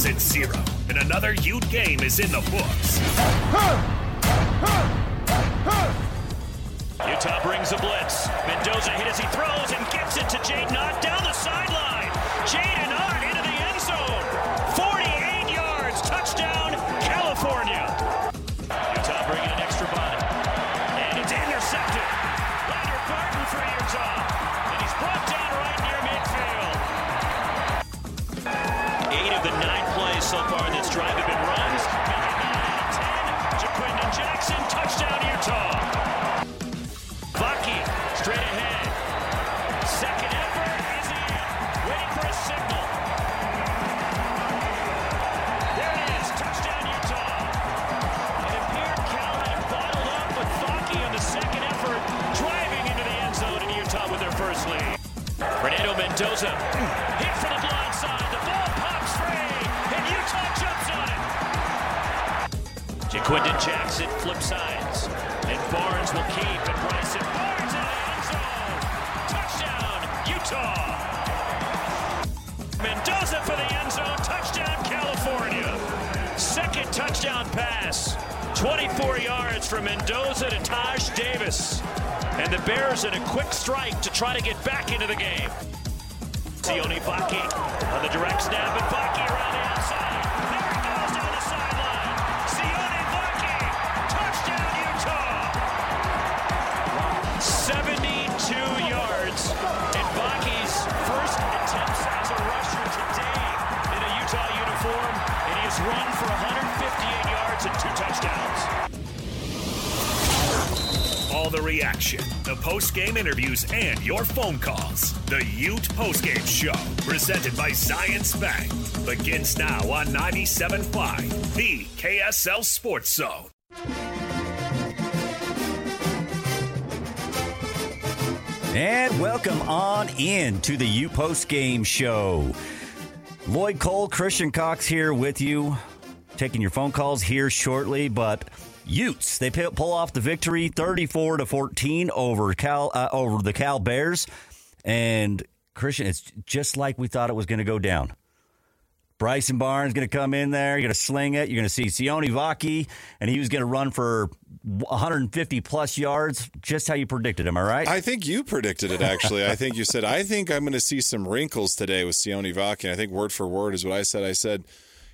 is at zero, and another Ute game is in the books. Utah brings a blitz. Mendoza hit as he throws and gets it to Jaydn Ott down the sideline. Ja'Quinden Jackson flip sides. And Barnes will keep. And Bryson Barnes in the end zone. Touchdown, Utah. Mendoza for the end zone. Touchdown, California. Second touchdown pass. 24 yards from Mendoza to Taj Davis. And the Bears in a quick strike to try to get back into the game. Sione Vaki on the direct snap, and Vaki in Vaki's first attempts as a rusher today in a Utah uniform, and he has run for 158 yards and two touchdowns. All the reaction, the post game interviews, and your phone calls. The Ute Post Game Show, presented by Zions Bank, begins now on 97.5, the KSL Sports Zone. And welcome on in to the U Post Game Show. Lloyd Cole, Christian Cox here with you, taking your phone calls here shortly. But Utes, they pull off the victory, thirty-four to fourteen over Cal uh, over the Cal Bears. And Christian, it's just like we thought it was going to go down. Bryson Barnes going to come in there. You're going to sling it. You're going to see Sione Vaki, and he was going to run for 150 plus yards, just how you predicted. Am I right? I think you predicted it, actually. I think you said, I think I'm going to see some wrinkles today with Sione Vaki. I think word for word is what I said. I said,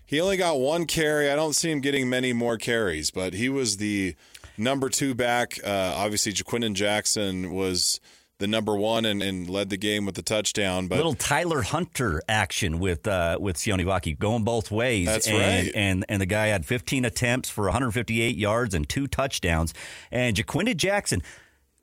he only got one carry. I don't see him getting many more carries, but he was the number two back. Uh, obviously, Ja'Quinden Jackson was the number one and, and led the game with the touchdown. But little Tyler Hunter action with uh, with Sione Vaki going both ways. That's and, right. And and the guy had 15 attempts for 158 yards and two touchdowns. And Ja'Quinden Jackson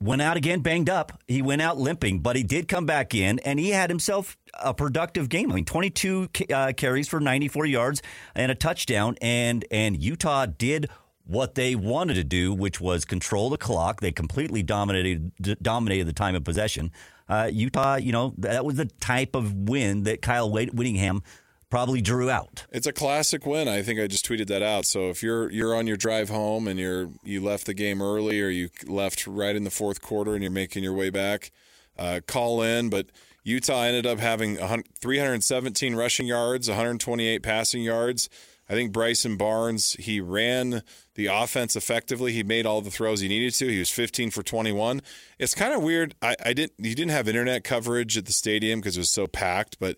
went out again banged up. He went out limping, but he did come back in and he had himself a productive game. I mean, 22 uh, carries for 94 yards and a touchdown. And and Utah did what they wanted to do, which was control the clock. They completely dominated dominated the time of possession. Uh, Utah, you know, that was the type of win that Kyle Whit- Whittingham probably drew out. It's a classic win. I think I just tweeted that out. So if you're you're on your drive home and you're you left the game early or you left right in the fourth quarter and you're making your way back, uh, call in. But Utah ended up having 317 rushing yards, 128 passing yards. I think Bryson Barnes he ran the offense effectively. He made all the throws he needed to. He was 15 for 21. It's kind of weird. I, I didn't. He didn't have internet coverage at the stadium because it was so packed, but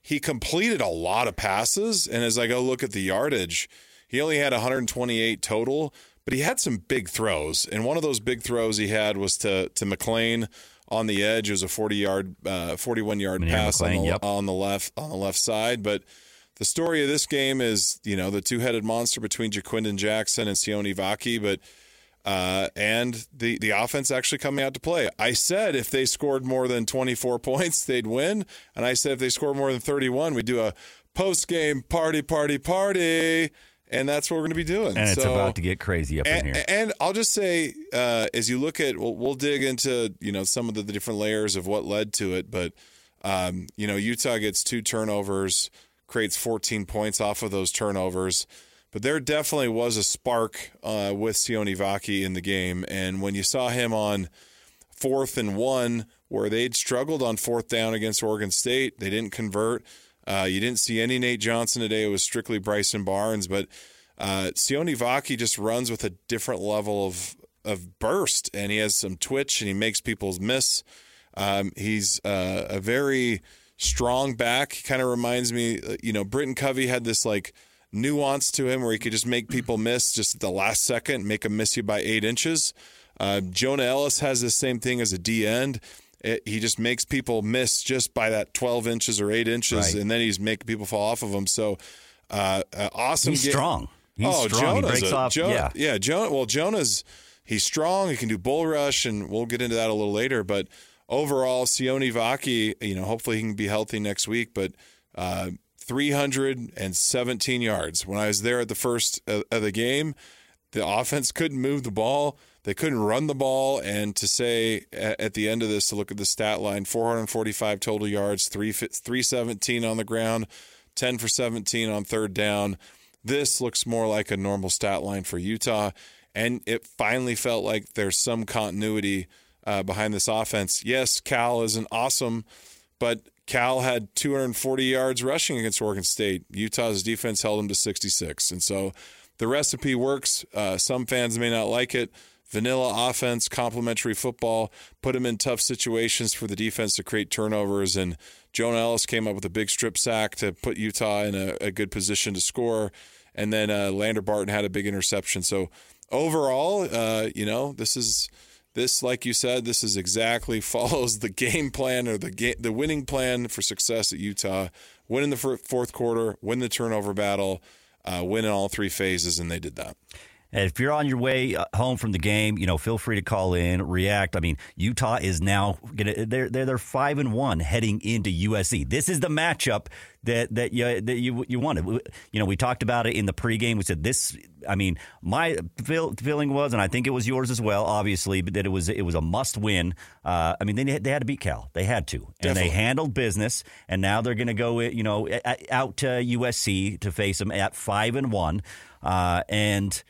he completed a lot of passes. And as I go look at the yardage, he only had 128 total, but he had some big throws. And one of those big throws he had was to to McLean on the edge. It was a 40 yard, uh, 41 yard pass on the, yep. on the left on the left side. But the story of this game is, you know, the two headed monster between Ja'Quinden Jackson and Sione Vaki, but uh, and the the offense actually coming out to play. I said if they scored more than 24 points, they'd win, and I said if they scored more than 31, we'd do a post game party, party, party, and that's what we're going to be doing. And it's So- about to get crazy up in here. and I'll just say, uh, as you look at, we'll, we'll dig into you know some of the, the different layers of what led to it, but um, you know Utah gets two turnovers, creates 14 points off of those turnovers, but there definitely was a spark uh, with Sione Vaki in the game, and when you saw him on fourth and one, where they'd struggled on fourth down against Oregon State, they didn't convert. Uh, you didn't see any Nate Johnson today. It was strictly Bryson Barnes, but uh, Sione Vaki just runs with a different level of of burst, and he has some twitch, and he makes people miss. Um, he's uh, a very strong back. Kind of reminds me, uh, you know, Britton Covey had this like nuance to him where he could just make people miss just at the last second, make them miss you by eight inches. Uh, Jonah Ellis has the same thing as a D end. It, he just makes people miss just by that 12 inches or eight inches, Right. and then he's making people fall off of him. So, uh, uh, awesome. He's strong. He's oh, strong. Jonah's a- off. Jonah- yeah. yeah. Jonah. Well, Jonah's he's strong. He can do bull rush, and we'll get into that a little later. But overall, Sione Vaki, you know, hopefully he can be healthy next week. But uh, 317 yards. When I was there at the first of, of the game, the offense couldn't move the ball. They couldn't run the ball. And to say at, at the end of this, to look at the stat line, 445 total yards, three 317 on the ground, 10 for 17 on third down. This looks more like a normal stat line for Utah. And it finally felt like there's some continuity uh, behind this offense. Yes, Cal isn't awesome, but Cal had 240 yards rushing against Oregon State. Utah's defense held them to 66. And so the recipe works. Uh, some fans may not like it. Vanilla offense, complementary football, put them in tough situations for the defense to create turnovers. And Jonah Ellis came up with a big strip sack to put Utah in a, a good position to score. And then uh, Lander Barton had a big interception. So overall, uh, you know, this is this, like you said, this is exactly follows the game plan or the game, the winning plan for success at Utah. Win in the fourth quarter, win the turnover battle, uh, win in all three phases, and they did that. And if you're on your way uh, home from the game, you know, feel free to call in, react. I mean, Utah is now gonna they're they're they're five and one heading into USC. This is the matchup that that you that you you wanted. You know, we talked about it in the pregame. We said this. I mean, my feel, feeling was, and I think it was yours as well, obviously, but that it was it was a must win. Uh, I mean, they they had to beat Cal. They had to, and they handled business. And now they're going to go, you know, out to USC to face them at five and one, uh, and.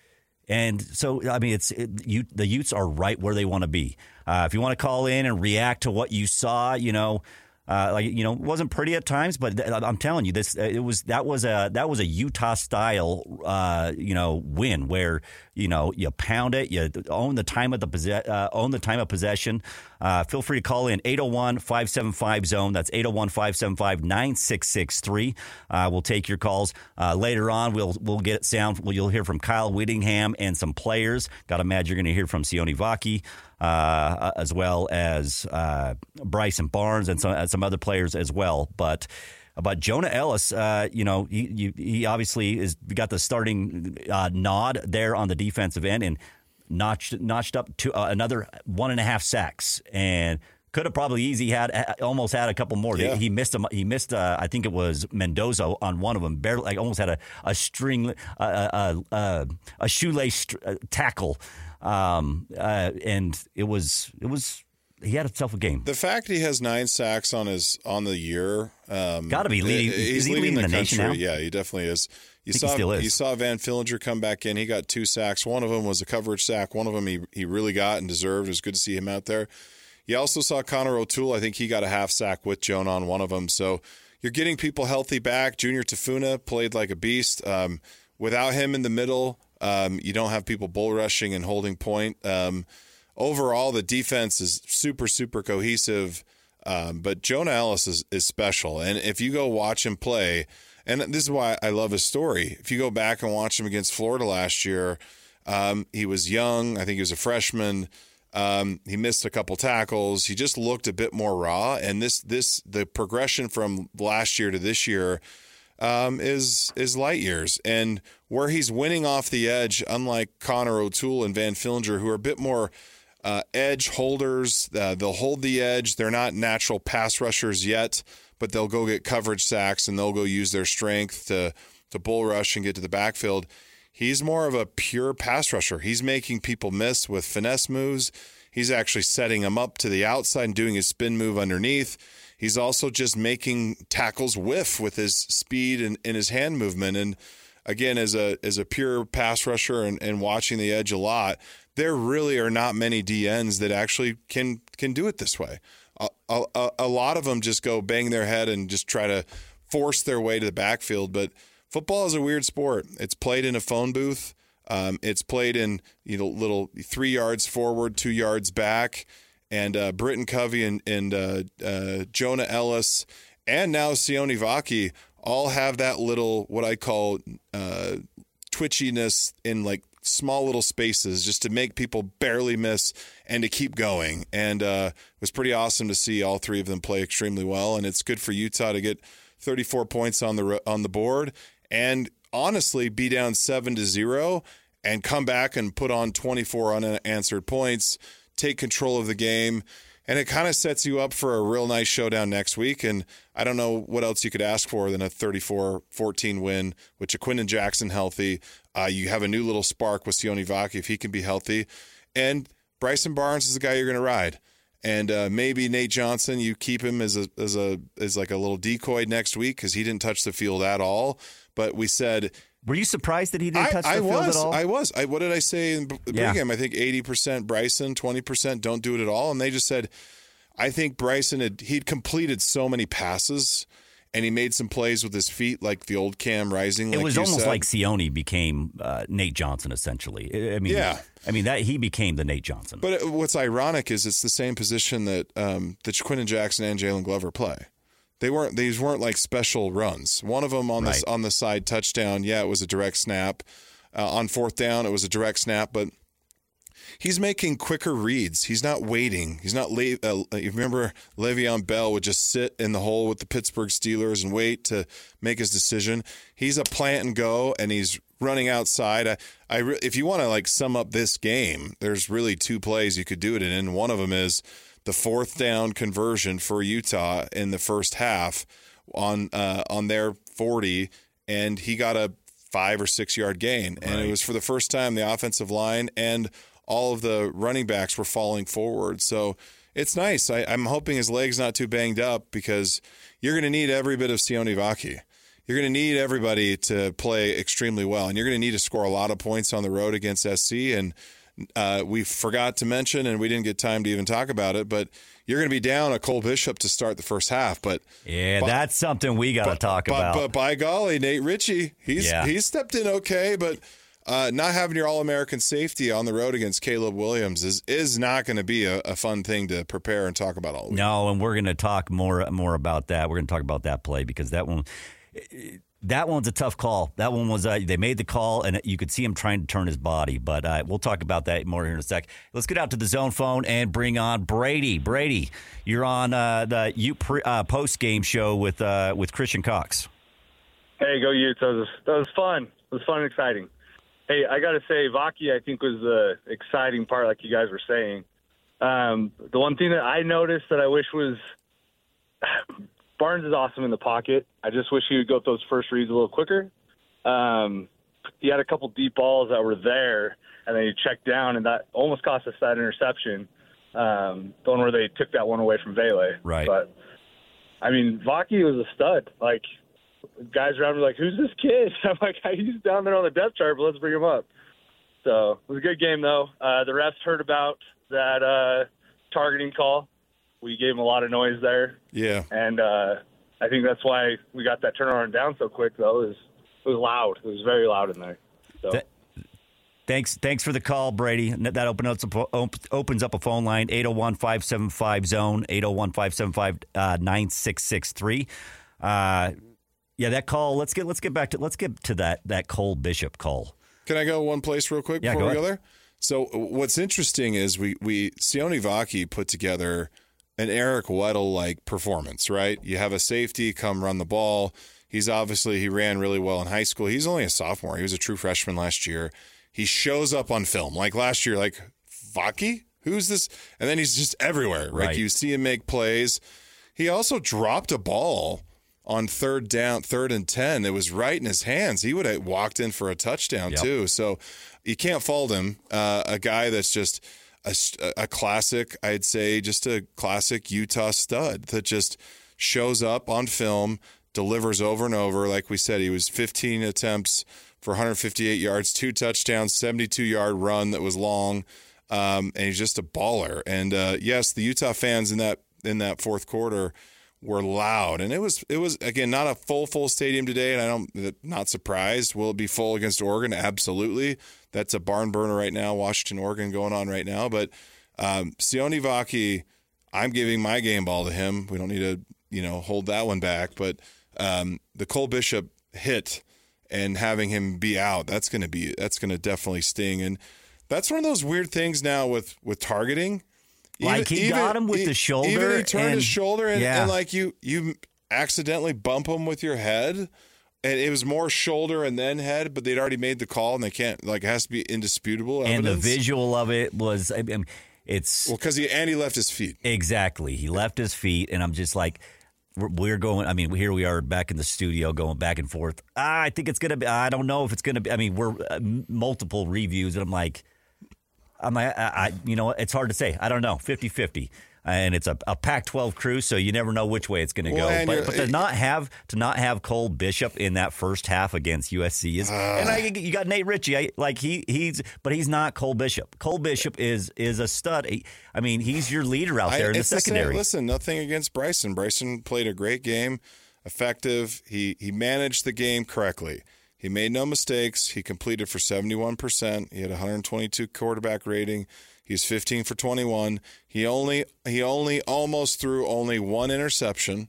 And so, I mean, it's it, you, the Utes are right where they want to be. Uh, if you want to call in and react to what you saw, you know, uh, like you know, wasn't pretty at times, but th- I'm telling you, this it was that was a that was a Utah style, uh, you know, win where you know you pound it, you own the time of the possess, uh, own the time of possession. Uh, feel free to call in 801-575 zone. That's 801-575-9663. Uh, we'll take your calls uh, later on. We'll we'll get sound. Well, you'll hear from Kyle Whittingham and some players. Got to imagine you're going to hear from Sione Vaki uh, as well as uh, Bryson Barnes and some some other players as well. But but Jonah Ellis, uh, you know, he, he obviously is got the starting uh, nod there on the defensive end and notched notched up to uh, another one and a half sacks and. Could have probably easy had almost had a couple more. Yeah. He missed him. He missed. Uh, I think it was Mendoza on one of them. Barely, like almost had a a string, uh, uh, uh, a shoelace uh, tackle, um, uh, and it was it was. He had himself a game. The fact he has nine sacks on his on the year, um, Gotta be leading- He's he leading, leading the, the nation country. now? Yeah, he definitely is. You he saw still is. you saw Van Fillinger come back in. He got two sacks. One of them was a coverage sack. One of them he he really got and deserved. It was good to see him out there. You also saw Connor O'Toole. I think he got a half sack with Jonah on one of them. So you're getting people healthy back. Junior Tafuna played like a beast. Um, without him in the middle, um, you don't have people bull rushing and holding point. Um, overall, the defense is super, super cohesive. Um, but Jonah Ellis is, is special. And if you go watch him play, and this is why I love his story. If you go back and watch him against Florida last year, um, he was young. I think he was a freshman. Um, he missed a couple tackles. He just looked a bit more raw. And this, this, the progression from last year to this year um, is is light years. And where he's winning off the edge, unlike Connor O'Toole and Van Fillinger, who are a bit more uh, edge holders, uh, they'll hold the edge. They're not natural pass rushers yet, but they'll go get coverage sacks and they'll go use their strength to to bull rush and get to the backfield. He's more of a pure pass rusher. He's making people miss with finesse moves. He's actually setting them up to the outside and doing his spin move underneath. He's also just making tackles whiff with his speed and, and his hand movement. And again, as a as a pure pass rusher and, and watching the edge a lot, there really are not many DNs that actually can can do it this way. A, a, a lot of them just go bang their head and just try to force their way to the backfield. But football is a weird sport. It's played in a phone booth. Um, it's played in you know little three yards forward, two yards back, and uh, Britton Covey and, and uh, uh, Jonah Ellis, and now Sione Vaki all have that little what I call uh, twitchiness in like small little spaces just to make people barely miss and to keep going. And uh, it was pretty awesome to see all three of them play extremely well. And it's good for Utah to get 34 points on the on the board and honestly be down seven to zero and come back and put on 24 unanswered points, take control of the game. And it kind of sets you up for a real nice showdown next week. And I don't know what else you could ask for than a 34 14 win with Ja'Quinden Jackson healthy. Uh, you have a new little spark with Sione Vaki if he can be healthy. And Bryson Barnes is the guy you're going to ride. And uh, maybe Nate Johnson, you keep him as a as a as like a little decoy next week because he didn't touch the field at all. But we said were you surprised that he didn't touch I, the I field was, at all? I was. I, what did I say in the Yeah. pregame? I think 80% Bryson, 20% don't do it at all. And they just said, I think Bryson had he'd completed so many passes and he made some plays with his feet like the old Cam Rising. it like was almost said. like Sione became uh, Nate Johnson essentially. I mean, Yeah. I mean that he became the Nate Johnson. But it- what's ironic is it's the same position that um, that Quinton Jackson and Jaylon Glover play. They weren't these weren't like special runs. One of them on Right. this on the side touchdown, yeah, it was a direct snap. Uh, on fourth down, it was a direct snap, but he's making quicker reads. He's not waiting. He's not late. Uh, you remember Le'Veon Bell would just sit in the hole with the Pittsburgh Steelers and wait to make his decision. He's a plant and go, and he's running outside. I, I re- if you want to like sum up this game, there's really two plays you could do it in, and one of them is the fourth down conversion for Utah in the first half on uh, on their 40, and he got a five or six yard gain, and it was for the first time the offensive line and all of the running backs were falling forward. So it's nice. I, I'm hoping his leg's not too banged up because you're going to need every bit of Sione Vaki. You're going to need everybody to play extremely well, and you're going to need to score a lot of points on the road against SC. And uh, we forgot to mention, and we didn't get time to even talk about it, but you're going to be down a Cole Bishop to start the first half. But yeah, but- that's something we got to talk but, about. But by golly, Nate Ritchie, he's Yeah. he's stepped in okay, but uh, not having your All American safety on the road against Caleb Williams is is not going to be a, a fun thing to prepare and talk about all week. No, and we're going to talk more more about that. We're going to talk about that play because that one that one's a tough call. That one was uh, they made the call and you could see him trying to turn his body, but uh, we'll talk about that more here in a sec. Let's get out to the zone phone and bring on Brady. Brady, you're on uh, the U pre, uh, post game show with uh, with Christian Cox. Hey, go Utes. That was, that was fun. It was fun and exciting. Hey, I got to say, Vaki, I think, was the exciting part, like you guys were saying. Um, the one thing that I noticed that I wish was Barnes is awesome in the pocket. I just wish he would go with those first reads a little quicker. Um, he had a couple deep balls that were there, and then he checked down, and that almost cost us that interception. Um, the one where they took that one away from Vele. Right. But, I mean, Vaki was a stud. Like, guys around me were like, "Who's this kid?" I'm like, "He's down there on the depth chart, but let's bring him up." So it was a good game, though. Uh, the refs heard about that uh, targeting call. We gave him a lot of noise there, Yeah, and uh, I think that's why we got that turnaround down so quick. Though it was it was loud. It was very loud in there. So. That- Thanks, thanks for the call, Brady. That opens up, opens up a phone line 801-575 zone 801-575-9663. Uh, yeah, that call. Let's get let's get back to let's get to that that Cole Bishop call. Can I go one place real quick Yeah, before we go there? So what's interesting is we we Sione Vaki put together an Eric Weddle like performance, right? You have a safety come run the ball. He's obviously he ran really well in high school. He's only a sophomore. He was a true freshman last year. He shows up on film like last year, like Vaki, who's this? And then he's just everywhere. Right. Like you see him make plays. He also dropped a ball on third down, third and 10. It was right in his hands. He would have walked in for a touchdown, Yep. too. So you can't fault him. Uh, a guy that's just a, a classic, I'd say, just a classic Utah stud that just shows up on film, delivers over and over. Like we said, he was 15 attempts for 158 yards, two touchdowns, 72 yard run that was long. Um, and he's just a baller. And uh, yes, the Utah fans in that in that fourth quarter were loud, and it was it was again not a full full stadium today, and I don't not surprised. Will it be full against Oregon? Absolutely. That's a barn burner right now. Washington, Oregon, going on right now. But um, Sione Vaki, I'm giving my game ball to him. We don't need to you know hold that one back, but um, the Cole Bishop hit and having him be out, that's going to be that's going to definitely sting. And that's one of those weird things now with with targeting like he even, got him with he, the shoulder. Even he turned and, his shoulder and, yeah. and, like you you accidentally bump him with your head. And it was more shoulder and then head, but they'd already made the call and they can't like it has to be indisputable. Evidence. And the visual of it was I mean, it's well because he and he left his feet exactly. He left his feet, and I'm just like we're going. I mean, here we are back in the studio, going back and forth. Ah, I think it's gonna be. I don't know if it's gonna be. I mean, we're uh, multiple reviews, and I'm like, I'm, I, I, you know, it's hard to say. I don't know, 50 50. And it's a, a Pac-12 crew, so you never know which way it's going to well, go. But, but to not have to not have Cole Bishop in that first half against USC is, uh, and I, you got Nate Ritchie, I, like he he's, but he's not Cole Bishop. Cole Bishop is is a stud. I mean, he's your leader out there in the secondary. The listen, nothing against Bryson. Bryson played a great game, effective. He he managed the game correctly. He made no mistakes. He completed for 71%. He had 122 quarterback rating. He's 15 for 21. He only he only almost threw only one interception,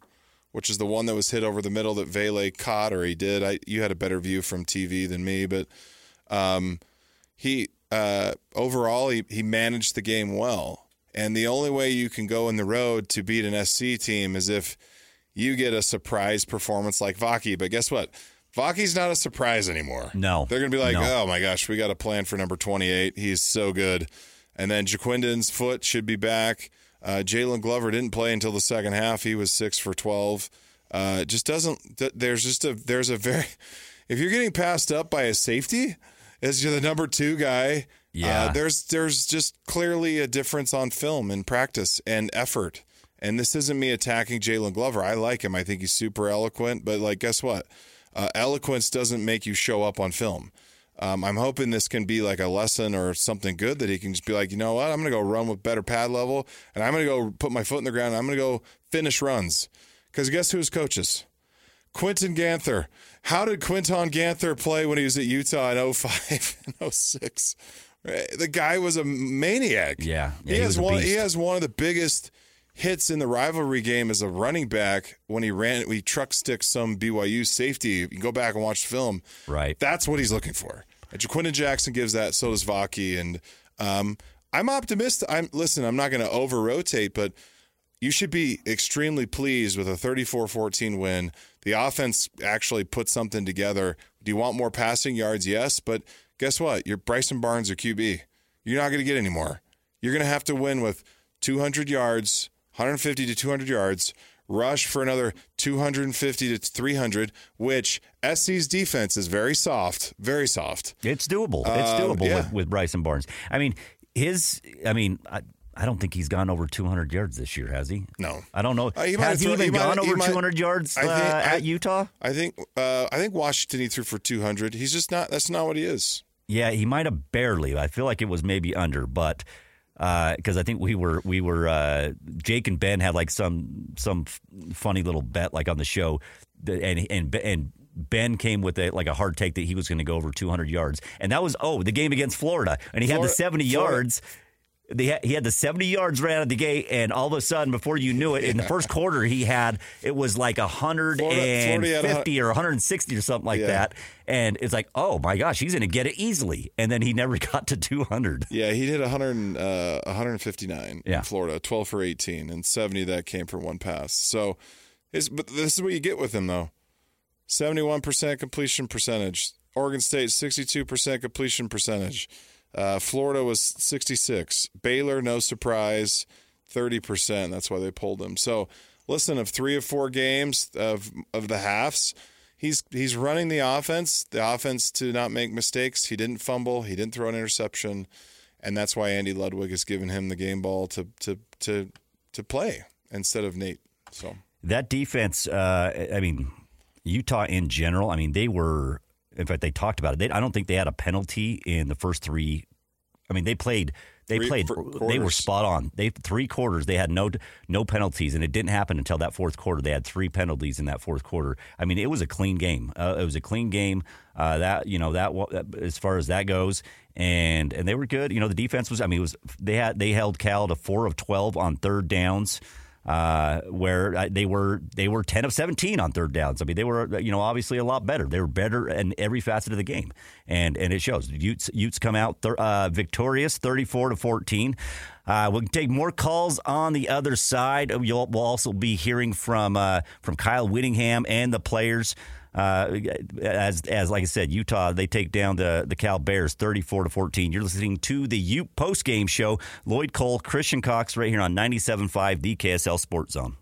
which is the one that was hit over the middle that Vele caught or he did. I you had a better view from TV than me, but um, he uh, overall he, he managed the game well. And the only way you can go in the road to beat an SC team is if you get a surprise performance like Vaki. But guess what? Vaki's not a surprise anymore. No. They're going to be like, no. oh my gosh, we got a plan for number 28. He's so good. And then Ja'Quinden foot should be back. Uh, Jaylon Glover didn't play until the second half. He was six for 12. Uh, just doesn't, there's just a, there's a very, if you're getting passed up by a safety as you're the number two guy, yeah. Uh, there's, there's just clearly a difference on film and practice and effort. And this isn't me attacking Jaylon Glover. I like him. I think he's super eloquent. But like, guess what? Uh, eloquence doesn't make you show up on film. Um, I'm hoping this can be like a lesson or something good that he can just be like, you know what, I'm going to go run with better pad level, and I'm going to go put my foot in the ground. I'm going to go finish runs. Because guess who's coaches? Quinton Ganther. How did Quinton Ganther play when he was at Utah in 05 and 06? The guy was a maniac. Yeah, yeah he, he has one. beast. He has one of the biggest hits in the rivalry game as a running back when he ran. He truck stick some BYU safety. You can go back and watch the film. Right. That's what he's looking for. And Ja'Quinden Jackson gives that. So does Vaki. And um, I'm optimistic. I'm listen. I'm not going to over rotate, but you should be extremely pleased with a 34-14 win. The offense actually put something together. Do you want more passing yards? Yes, but guess what? Your Bryson Barnes or QB. You're not going to get any more. You're going to have to win with 200 yards, 150 to 200 yards, rush for another 250 to 300, which SC's defense is very soft, very soft. It's doable. It's Um, doable yeah. with, with Bryson Barnes. I mean, his, I mean, I, I don't think he's gone over 200 yards this year, has he? No. I don't know. Uh, he has he even he gone over might- 200 yards I think- uh, I- at Utah? I think uh, I think Washington he threw for 200. He's just not. That's not what he is. Yeah, he might have barely. I feel like it was maybe under, but because I think we were we were uh, Jake and Ben had like some some f- funny little bet like on the show, that- and and and Ben came with a like a hard take that he was going to go over 200 yards, and that was oh the game against Florida, and he had the 70 Florida- yards. They had, he had the 70 yards right out of the gate, and all of a sudden, before you knew it, in the first quarter, he had it was like 150 Florida had a hun- or 160 or something like Yeah. that. And it's like, oh my gosh, he's going to get it easily. And then he never got to 200. Yeah, he did 100, uh, 159 Yeah. in Florida, 12 for 18, and 70 that came from one pass. So, but this is what you get with him, though 71% completion percentage. Oregon State, 62% completion percentage. Uh, Florida was 66. Baylor, no surprise, 30%. That's why they pulled him. So, listen, of three of four games of of the halves, he's he's running the offense. The offense to not make mistakes. He didn't fumble. He didn't throw an interception, and that's why Andy Ludwig has given him the game ball to to to to play instead of Nate. So That defense, uh, I mean, Utah in general, I mean, they were, in fact, they talked about it. They, I don't think they had a penalty in the first three. I mean, they played They Three played. They were spot on. They three quarters. They had no no penalties, and it didn't happen until that fourth quarter. They had three penalties in that fourth quarter. I mean, it was a clean game. Uh, it was a clean game. Uh, that you know that as far as that goes, and and they were good. You know, the defense was. I mean, it was they had they held Cal to four of twelve on third downs uh, where uh, they were they were ten of seventeen on third downs. I mean, they were you know obviously a lot better. They were better in every facet of the game, and and it shows. Utes Utes come out uh, victorious, thirty four to fourteen. Uh, we'll take more calls on the other side. You'll, we'll also be hearing from uh, from Kyle Whittingham and the players. Uh, as as like I said, Utah they take down the the Cal Bears thirty four to fourteen. You're listening to the Ute post game show. Lloyd Cole, Christian Cox, right here on 97.5 the KSL Sports Zone.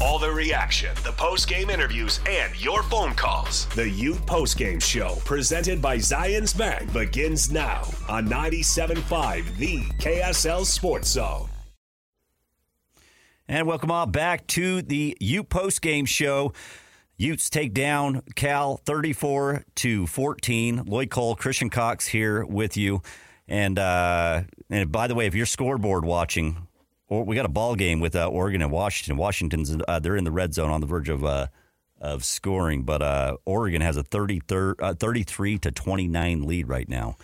All the reaction, the post game interviews, and your phone calls. The Ute Post Game Show, presented by Zions Bank, begins now on 97.5 The KSL Sports Zone. And welcome all back to the Ute post game show. Utes take down Cal 34 to 14. Lloyd Cole, Christian Cox here with you. And uh, and by the way, if you're scoreboard watching, we got a ball game with uh, Oregon and Washington. Washington's uh, they're in the red zone on the verge of uh, of scoring, but uh, Oregon has a 30, uh, 33 to 29 lead right now.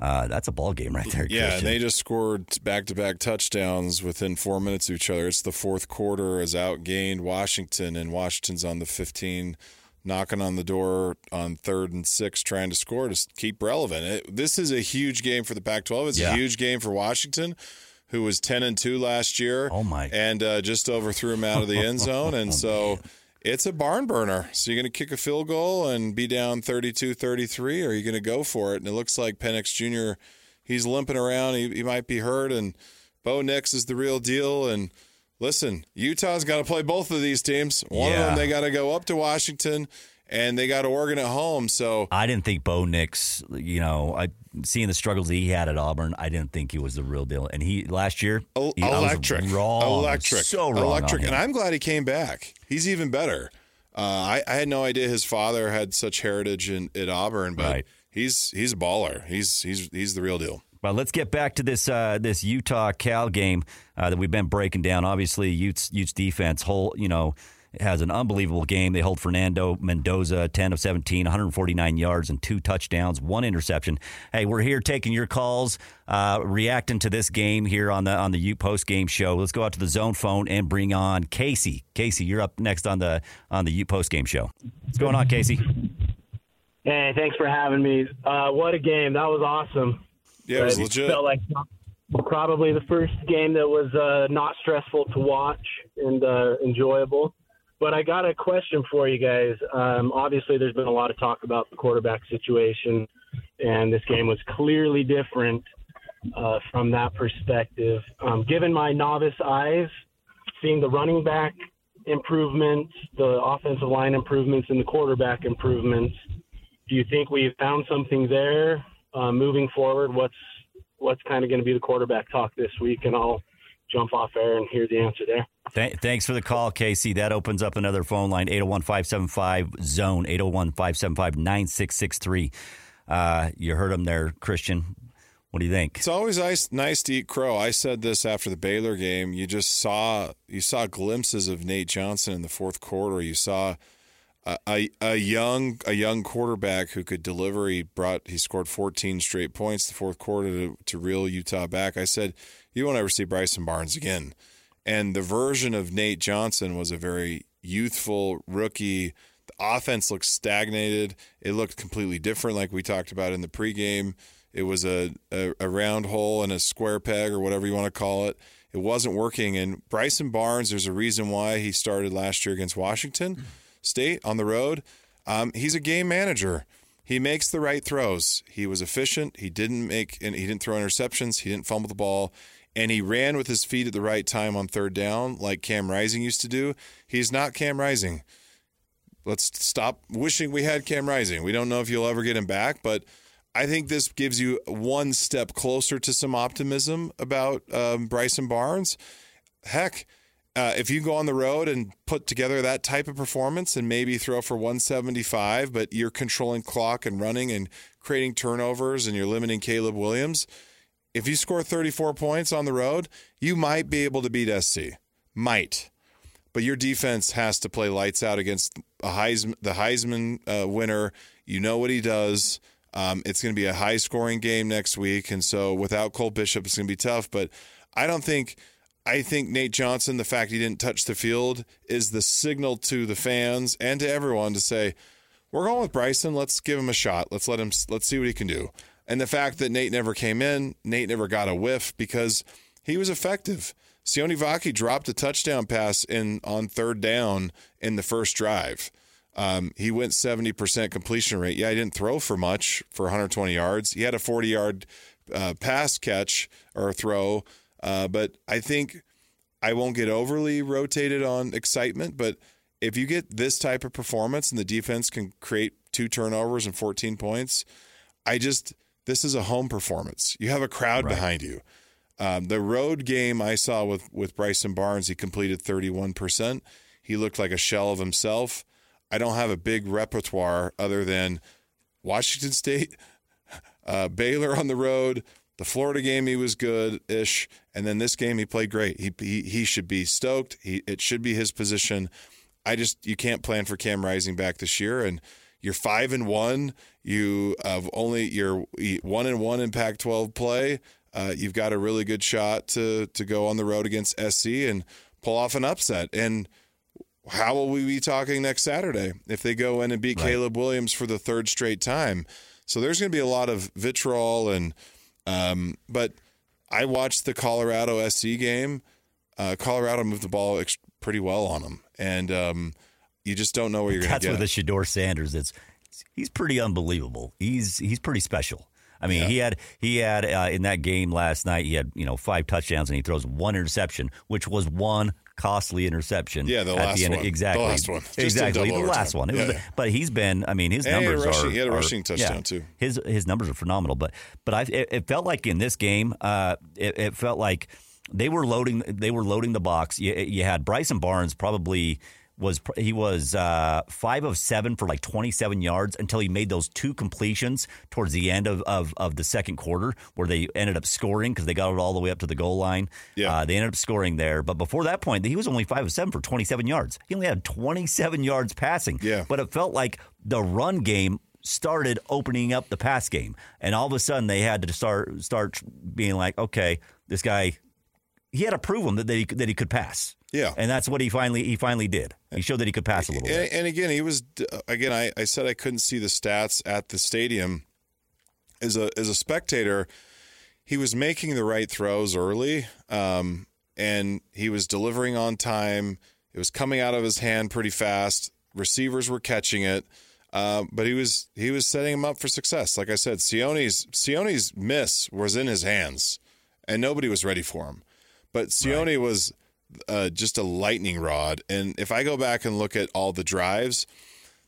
Uh, that's a ball game right there. Yeah, Christian. and they just scored back to back touchdowns within four minutes of each other. It's the fourth quarter has outgained Washington, and Washington's on the 15, knocking on the door on third and six, trying to score to keep relevant. It, this is a huge game for the Pac 12. It's Yeah. a huge game for Washington. Who was ten and two last year? Oh, my. And uh, just overthrew him out of the end zone, and so it's a barn burner. So you're going to kick a field goal and be down 32-33, or are you going to go for it? And it looks like Penix Jr. He's limping around. He, he might be hurt, and Bo Nix is the real deal. And listen, Utah's got to play both of these teams. One of them they got to go up to Washington, and they got Oregon at home. So I didn't think Bo Nix, you know, I seeing the struggles that he had at Auburn, I didn't think he was the real deal. And he last year, he, electric, wrong, electric, so wrong, electric. And I'm glad he came back. He's even better. Uh, I, I had no idea his father had such heritage in, at Auburn, but Right. he's he's a baller. He's he's he's the real deal. But let's get back to this uh, this Utah Cal game uh, that we've been breaking down. Obviously, Utes Utes defense whole you know has an unbelievable game. They hold Fernando Mendoza 10 of 17, 149 yards and two touchdowns, one interception. Hey, we're here taking your calls, uh, reacting to this game here on the on the Ute post game show. Let's go out to the zone phone and bring on Casey. Casey, you're up next on the on the Ute post game show. What's going on, Casey? Hey, thanks for having me. Uh, what a game! That was awesome. Yeah, it was legit. Felt like probably the first game that was uh, not stressful to watch and uh, enjoyable. But I got a question for you guys. Um, obviously, there's been a lot of talk about the quarterback situation, and this game was clearly different uh, from that perspective. Um, given my novice eyes, seeing the running back improvements, the offensive line improvements, and the quarterback improvements, do you think we've found something there uh, moving forward? What's what's kind of going to be the quarterback talk this week? And I'll jump off air and hear the answer there. Th- thanks for the call, Casey. That opens up another phone line 801 575 zone, 801 575 9663. Uh, You heard him there, Christian. What do you think? It's always nice, nice to eat crow. I said this after the Baylor game. You just saw you saw glimpses of Nate Johnson in the fourth quarter. You saw a, a, a young a young quarterback who could deliver. He brought he scored 14 straight points the fourth quarter to, to reel Utah back. I said you won't ever see Bryson Barnes again. And the version of Nate Johnson was a very youthful rookie. The offense looked stagnated. It looked completely different, like we talked about in the pregame. It was a, a, a round hole and a square peg, or whatever you want to call it. It wasn't working. And Bryson Barnes, there's a reason why he started last year against Washington State on the road. Um, he's a game manager. He makes the right throws. He was efficient. He didn't make and he didn't throw interceptions. He didn't fumble the ball, and he ran with his feet at the right time on third down, like Cam Rising used to do. He's not Cam Rising. Let's stop wishing we had Cam Rising. We don't know if you'll ever get him back, but I think this gives you one step closer to some optimism about um, Bryson Barnes. Heck, uh, if you go on the road and put together that type of performance and maybe throw for 175, but you're controlling clock and running and creating turnovers and you're limiting Caleb Williams, if you score 34 points on the road, you might be able to beat SC. Might. But your defense has to play lights out against Heisman, the Heisman uh, winner. You know what he does. Um, it's going to be a high scoring game next week. And so without Cole Bishop, it's going to be tough. But I don't think I think Nate Johnson, the fact he didn't touch the field, is the signal to the fans and to everyone to say, "We're going with Bryson. Let's give him a shot. Let's let him. Let's see what he can do." And the fact that Nate never came in, Nate never got a whiff because he was effective. Sione Vaki dropped a touchdown pass in on third down in the first drive. Um, he went 70% completion rate. Yeah, he didn't throw for much for 120 yards. He had a 40 yard uh, pass catch or throw uh, but I think I won't get overly rotated on excitement. But if you get this type of performance and the defense can create two turnovers and 14 points, I just this is a home performance. You have a crowd right. behind you. Um, the road game I saw with with Bryson Barnes, he completed 31 percent. He looked like a shell of himself. I don't have a big repertoire other than Washington State, uh, Baylor on the road, the Florida game he was good ish, and then this game he played great. He he, he should be stoked. He it should be his position. I just you can't plan for Cam Rising back this year, and you're five and one. You have only you're one and one in Pac-12 play. Uh, you've got a really good shot to to go on the road against SC and pull off an upset. And how will we be talking next Saturday if they go in and beat right. Caleb Williams for the third straight time? So there's going to be a lot of vitriol and um, but I watched the Colorado SC game. Uh, Colorado moved the ball ex- pretty well on them, and um, you just don't know where you're going to get. That's with the Shedeur Sanders. It's he's pretty unbelievable. He's he's pretty special. I mean, yeah. he had he had uh, in that game last night. He had you know five touchdowns and he throws one interception, which was one costly interception. Yeah, the last the one. Exactly. The last one. Just exactly. The last one. Yeah. Was, but he's been. I mean, his and numbers rushing, are. He had a rushing are, touchdown yeah, too. His his numbers are phenomenal. But but I it, it felt like in this game, uh, it, it felt like they were loading they were loading the box. You, you had Bryson Barnes probably was he was uh, five of seven for like 27 yards until he made those two completions towards the end of, of, of the second quarter where they ended up scoring because they got it all the way up to the goal line. Yeah. Uh, they ended up scoring there. But before that point, he was only five of seven for 27 yards. He only had 27 yards passing. Yeah. But it felt like the run game started opening up the pass game. And all of a sudden they had to start start being like, okay, this guy he had to prove him that, that he that he could pass. Yeah, and that's what he finally he finally did. He showed that he could pass a little and, bit. And again, he was again. I, I said I couldn't see the stats at the stadium. As a as a spectator, he was making the right throws early, um, and he was delivering on time. It was coming out of his hand pretty fast. Receivers were catching it, uh, but he was he was setting him up for success. Like I said, Sione's Sione's miss was in his hands, and nobody was ready for him. But Sione right. was uh, just a lightning rod. And if I go back and look at all the drives,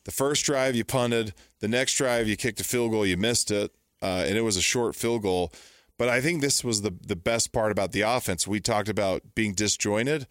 the first drive you punted, the next drive you kicked a field goal, you missed it, uh, and it was a short field goal. But I think this was the the best part about the offense. We talked about being disjointed.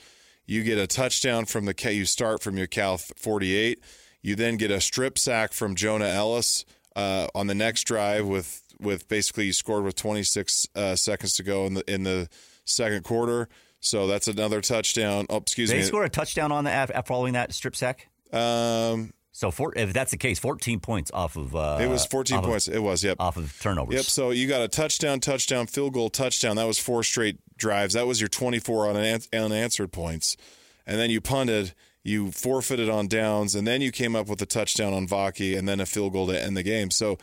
You get a touchdown from the you start from your Cal 48. You then get a strip sack from Jonah Ellis uh, on the next drive with with basically you scored with 26 uh, seconds to go in the in the second quarter. So that's another touchdown. Oh, excuse they me. They scored a touchdown on that following that strip sack. Um. So for, if that's the case, 14 points off of. Uh, it was 14 points. Of, it was. Yep. Off of turnovers. Yep. So you got a touchdown, touchdown, field goal, touchdown. That was four straight drives. That was your 24 on unanswered points, and then you punted. You forfeited on downs, and then you came up with a touchdown on Vaki, and then a field goal to end the game. So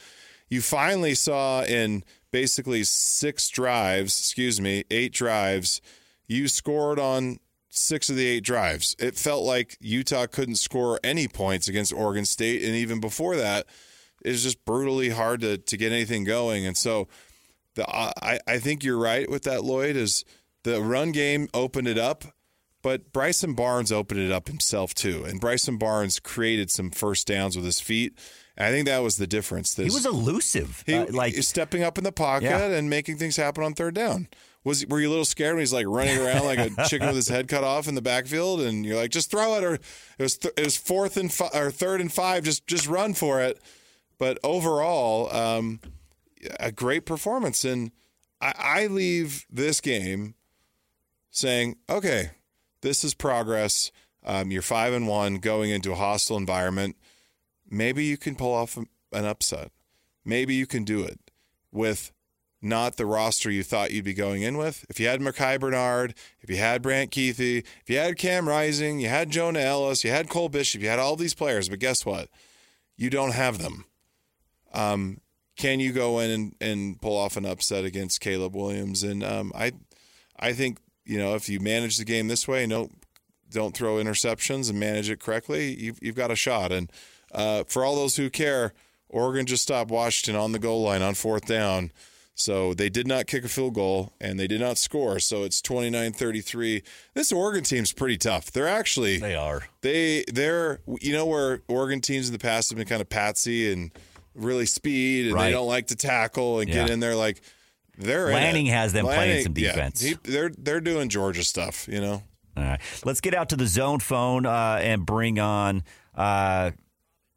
you finally saw in basically six drives, excuse me, eight drives you scored on six of the eight drives. It felt like Utah couldn't score any points against Oregon State. And even before that, it was just brutally hard to, to get anything going. And so the I, I think you're right with that, Lloyd, is the run game opened it up, but Bryson Barnes opened it up himself too. And Bryson Barnes created some first downs with his feet. I think that was the difference. This, he was elusive. He uh, like stepping up in the pocket yeah. and making things happen on third down was were you a little scared when he's like running around like a chicken with his head cut off in the backfield, and you're like, just throw it, or it was th- it was fourth and fi- or third and five, just just run for it. But overall, um, a great performance, and I, I leave this game saying, okay, this is progress. Um, you're five and one going into a hostile environment. Maybe you can pull off an upset. Maybe you can do it with not the roster you thought you'd be going in with. If you had Micah Bernard, if you had Brant Kuithe, if you had Cam Rising, you had Jonah Elliss, you had Cole Bishop, you had all these players, but guess what? You don't have them. Um, can you go in and, and pull off an upset against Caleb Williams? And um, I, I think you know if you manage the game this way, no, don't throw interceptions and manage it correctly, you've you've got a shot. And uh, for all those who care, Oregon just stopped Washington on the goal line on fourth down. So they did not kick a field goal and they did not score. So it's 29-33. This Oregon team's pretty tough. They're actually They are. they they're you know where Oregon teams in the past have been kind of patsy and really speed and Right. they don't like to tackle and get in there like they're. Lanning has them playing some yeah, defense. he- they're they're doing Georgia stuff, you know. All right. Let's get out to the zone phone uh, and bring on uh,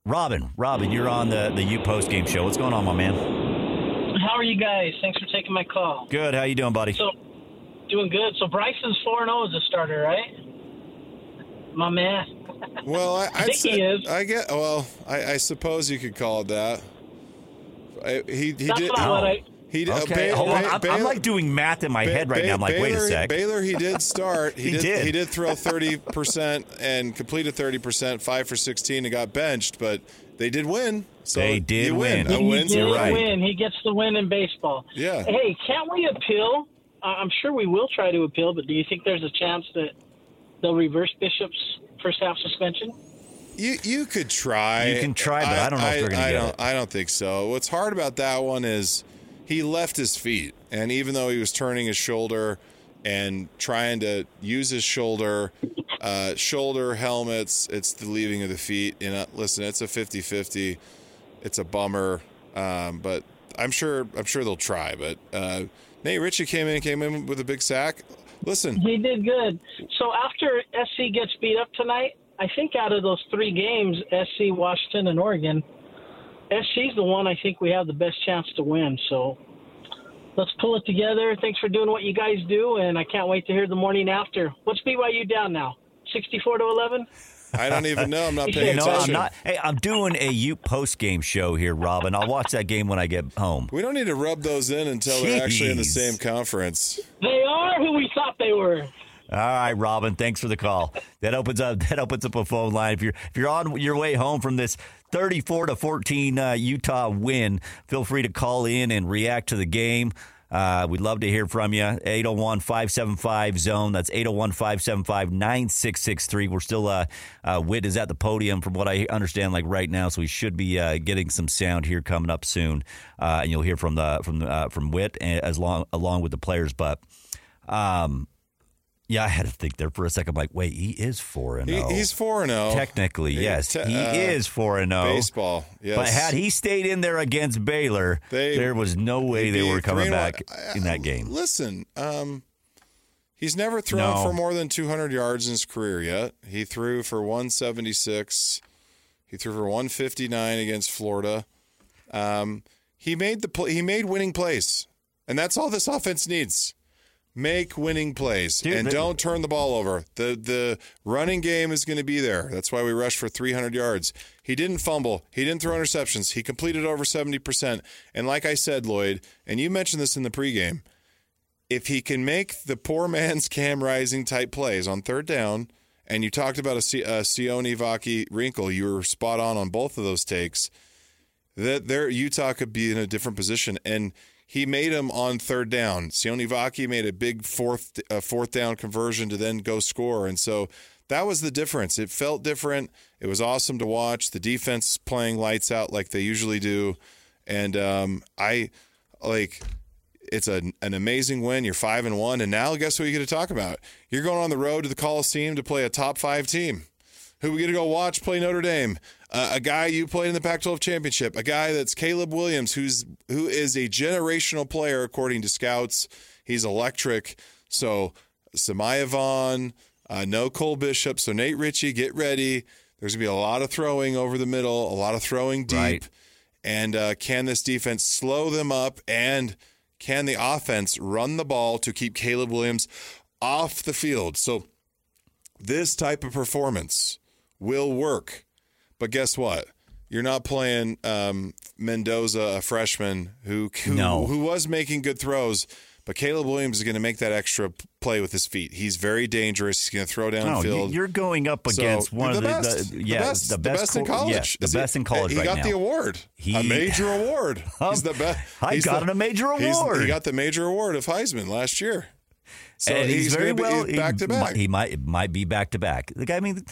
Robin. Robin, you're on the, the U Post Game Show. What's going on, my man? How are you guys? Thanks for taking my call. Good. How you doing, buddy? So, doing good. So Bryson's four and zero as a starter, right? My man. Well, I, I'd think say, he is. I get. Well, I, I suppose you could call it that. I, he he That's did. not what oh. I. He did- okay, Ba- hold on. I'm, I'm like doing math in my Ba- head right Ba- now. I'm like, wait a Baylor- sec. Baylor, he did start. He, He did, did. He did throw thirty percent and completed thirty percent, five for sixteen, and got benched. But they did win. So They did you win. A He He win's a did win. right. win. He gets the win in baseball. Yeah. Hey, can't we appeal? Uh, I'm sure we will try to appeal, but do you think there's a chance that they'll reverse Bishop's first half suspension? You you could try. You can try, but I don't know if they're gonna I get don't, it. I don't think so. What's hard about that one is he left his feet, and even though he was turning his shoulder and trying to use his shoulder, uh, shoulder helmets, it's the leaving of the feet. You know, listen, it's a 50-50. It's a bummer, um, but I'm sure I'm sure they'll try. But uh, Nate Ritchie came in came in with a big sack. Listen, He did good. So after SC gets beat up tonight, I think out of those three games, SC, Washington, and Oregon, SC's the one I think we have the best chance to win. So let's pull it together. Thanks for doing what you guys do, and I can't wait to hear the morning after. What's BYU down now? 64 to 11? I don't even know. I'm not paying no, attention. I'm not. Hey, I'm doing a U Post Game show here, Robin. I'll watch that game when I get home. We don't need to rub those in until they're actually in the same conference. They are who we thought they were. All right, Robin. Thanks for the call. That opens up. That opens up a phone line. If you're if you're on your way home from this 34 to 14 uh, Utah win, feel free to call in and react to the game. Uh, we'd love to hear from you. 801 575 zone. That's 801 575 9663. We're still, uh, uh, Witt is at the podium from what I understand, like right now. So we should be uh, getting some sound here coming up soon. Uh, and you'll hear from the, from, uh, from Witt as long, along with the players. But, um, yeah, I had to think there for a second. I'm like, wait, he is four and zero. he's four and zero. Technically, He- yes, te- he uh, is four and zero. Baseball, yes. But had he stayed in there against Baylor, They- there was no way they were coming back I- in that game. Listen, um, he's never thrown No. for more than 200 yards in his career yet. He threw for 176. He threw for 159 against Florida. Um, he made the he made winning plays, and that's all this offense needs. Make winning plays Dude, and don't turn the ball over. The the running game is going to be there. That's why we rushed for 300 yards. He didn't fumble. He didn't throw interceptions. He completed over 70%. And like I said, Lloyd, and you mentioned this in the pregame, if he can make the poor man's Cam Rising type plays on third down, and you talked about a, C- a Sione Vaki wrinkle, you were spot on on both of those takes. That there, Utah could be in a different position, and he made him on third down. Sione Vaki made a big fourth uh, fourth down conversion to then go score, and so that was the difference. It felt different. It was awesome to watch. The defense playing lights out like they usually do, and um, I like it's a, an amazing win. You're five and one, and now guess what you get to talk about? You're going on the road to the Coliseum to play a top five team. Who we get to go watch play Notre Dame? Uh, a guy you played in the Pac-12 championship. A guy that's Caleb Williams, who's who is a generational player according to scouts. He's electric. So Samayavan, uh, no Cole Bishop. So Nate Ritchie, get ready. There's going to be a lot of throwing over the middle, a lot of throwing deep. Right. And uh, can this defense slow them up? And can the offense run the ball to keep Caleb Williams off the field? So this type of performance will work. But guess what? You're not playing um, Mendoza, a freshman who who, No. who was making good throws. But Caleb Williams is going to make that extra play with his feet. He's very dangerous. He's going to throw No, downfield. you- you're going up So, against one the of the, best, the yeah best, the best, in co- college. yeah, the Is he- best in college He right got now. the award, He- a major award. He's the best. I got a major award. He got the major award of Heisman last year. So and he's, very well back to back. He might might be back to back. The guy, I mean,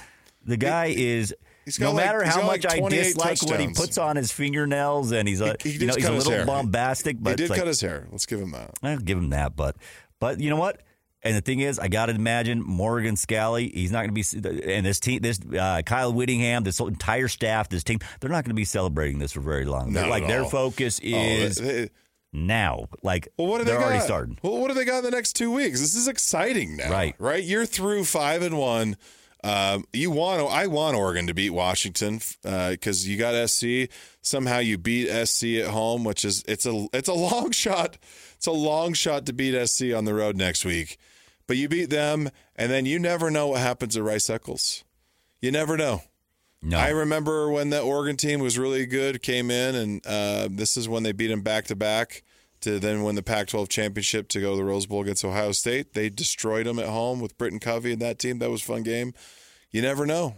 the guy is. he's No like- matter how much like I 28 dislike what he puts on his fingernails, and he's a He- he you know he's a little bombastic, but he did like, cut his hair. Let's give him that. I'll give him that, but but you know what? And the thing is, I got to imagine Morgan Scalley. He's not going to be, and this team, this uh, Kyle Whittingham, this whole entire staff, this team, they're not going to be celebrating this for very long. Not like their all. focus Oh, is they- now. Like well, what they're they got? already starting. Well, what do they got in the next two weeks? This is exciting now, Right. Right, you're through five and one. Um, you want I want Oregon to beat Washington because you got SC. Somehow you beat SC at home, which is it's a it's a long shot. It's a long shot to beat SC on the road next week, but you beat them, and then you never know what happens at Rice Eccles. You never know. No, I remember when the Oregon team was really good, came in, and uh, this is when they beat them back to back to then win the Pac-12 championship to go to the Rose Bowl against Ohio State. They destroyed them at home with Britain Covey and that team. That was fun game. You never know.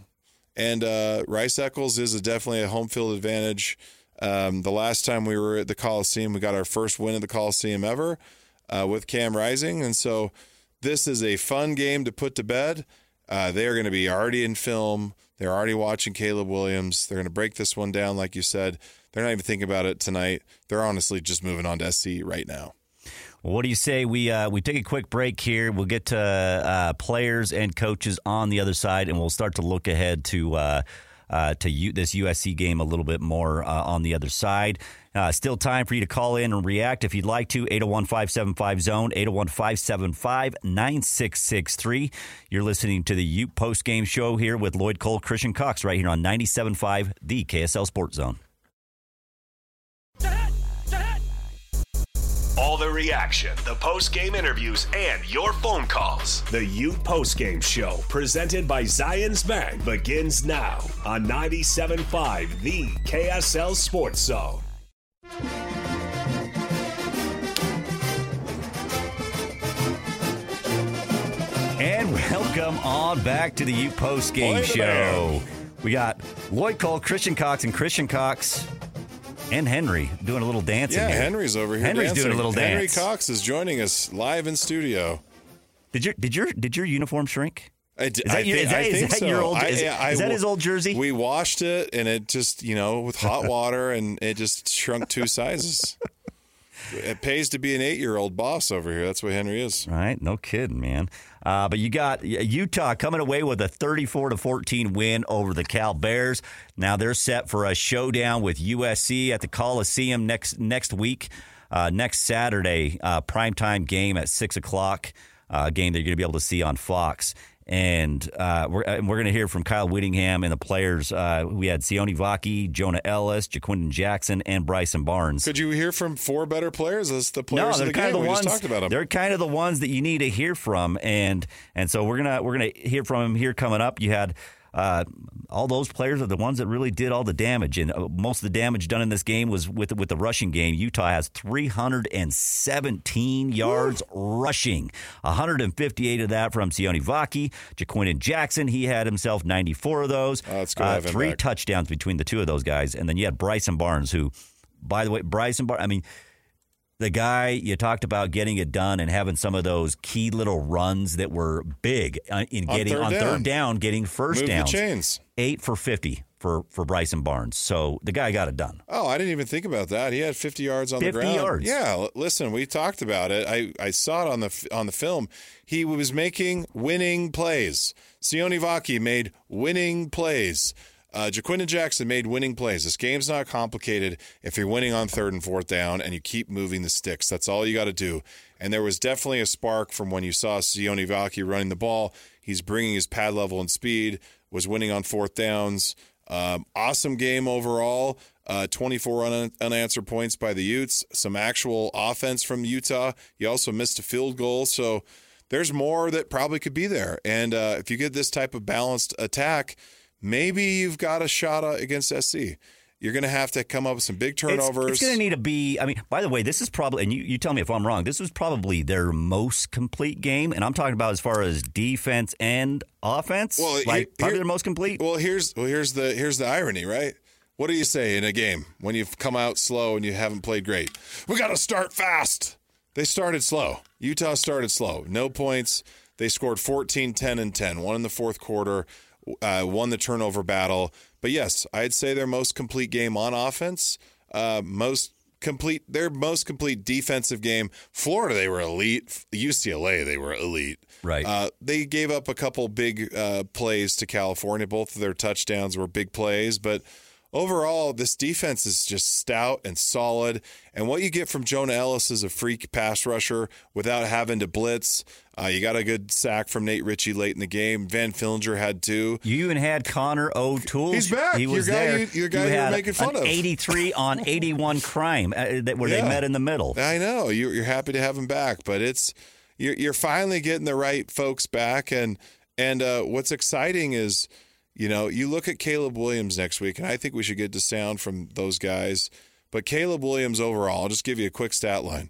And uh, Rice Eccles is a, definitely a home field advantage. Um, the last time we were at the Coliseum, we got our first win at the Coliseum ever uh, with Cam Rising, and so this is a fun game to put to bed. Uh, they are going to be already in film. They're already watching Caleb Williams. They're going to break this one down, like you said. They're not even thinking about it tonight. They're honestly just moving on to SC right now. What do you say we uh, we take a quick break here? We'll get to uh, players and coaches on the other side, and we'll start to look ahead to uh, uh, to U- this USC game a little bit more uh, on the other side. Uh, still time for you to call in and react if you'd like to. 801 575 Zone, 801 575 9663. You're listening to the Ute post game show here with Lloyd Cole, Christian Cox, right here on 97.5, the KSL Sports Zone. All the reaction, the post game interviews, and your phone calls. The Ute Post Game Show, presented by Zions Bank, begins now on 97.5, the KSL Sports Zone. And welcome on back to the U Post Game Show. man. We got Lloyd Cole, Christian Cox, and Christian Cox and Henry doing a little dancing. Yeah, here. Henry's over here. Henry's dancing. doing a little dance. Henry. Cox is joining us live in studio. Did your did your did your uniform shrink? I, d- Is that I your- thi- is that- think that so. your old- I- is- I- is that I- his old jersey? We washed it, and it just you know with hot water, and it just shrunk two sizes. It pays to be an eight-year-old boss over here. That's what Henry is. Right? No kidding, man. Uh, but you got Utah coming away with a 34 to 14 win over the Cal Bears. Now they're set for a showdown with USC at the Coliseum next next week, uh, next Saturday, uh, primetime game at six o'clock. Uh, game that you're going to be able to see on Fox. And uh, we're, and we're going to hear from Kyle Whittingham and the players. Uh, we had Sione Vaki, Jonah Elliss, Ja'Quinden Jackson, and Bryson Barnes. Could you hear from four better players as the players No, they're of the kind game? of the we ones. just talked about them. They're kind of the ones that you need to hear from, and and so we're gonna we're gonna hear from them here coming up. You had. Uh, all those players are the ones that really did all the damage, and uh, most of the damage done in this game was with with the rushing game. Utah has 317 yards rushing, 158 of that from Sione Vaki, Ja'Quinden Jackson. He had himself 94 of those. Oh, that's good Uh, three touchdowns between the two of those guys, and then you had Bryson Barnes, who, by the way, Bryson Barnes. I mean the guy you talked about getting it done and having some of those key little runs that were big uh, in On getting third on down. third down, getting first Move the downs. chains. Eight for fifty for for Bryson Barnes. So the guy got it done. Oh, I didn't even think about that. He had 50 yards on 50 the ground. yards. Yeah, listen, we talked about it. I, I saw it on the on the film. He was making winning plays. Sione Vaki made winning plays. Uh, Ja'Quinden Jackson made winning plays. This game's not complicated if you're winning on third and fourth down and you keep moving the sticks. That's all you got to do. And there was definitely a spark from when you saw Sione Vaki running the ball. He's bringing his pad level and speed, was winning on fourth downs. Um, awesome game overall. Uh, 24 un- unanswered points by the Utes. Some actual offense from Utah. He also missed a field goal. So there's more that probably could be there. And uh, if you get this type of balanced attack, maybe you've got a shot uh, against SC. You're going to have to come up with some big turnovers. It's, it's going to need to be. I mean, by the way, this is probably, and you, you tell me if I'm wrong. This was probably their most complete game, and I'm talking about as far as defense and offense. Well, like here- probably their most complete. Well, here's well here's the here's the irony, right? What do you say in a game when you've come out slow and you haven't played great? We got to start fast. They started slow. Utah started slow. No points. They scored 14, 10, and 10. One in the fourth quarter, uh, won the turnover battle. But yes, I'd say their most complete game on offense. Uh, most complete, their most complete defensive game. Florida, they were elite. UCLA, they were elite. Right. Uh, they gave up a couple big uh, plays to California. Both of their touchdowns were big plays, but overall, this defense is just stout and solid. And what you get from Jonah Elliss is a freak pass rusher without having to blitz. Uh, you got a good sack from Nate Ritchie late in the game. Van Fillinger had two. You even had Connor O'Toole. He's back. He Your was guy there. you- your guy you were had making fun an of. 83 on 81 crime uh, that where they met in the middle. I know you're, you're happy to have him back, but it's you're, you're finally getting the right folks back, and and uh, what's exciting is, you know, you look at Caleb Williams next week, and I think we should get to sound from those guys. But Caleb Williams overall, I'll just give you a quick stat line.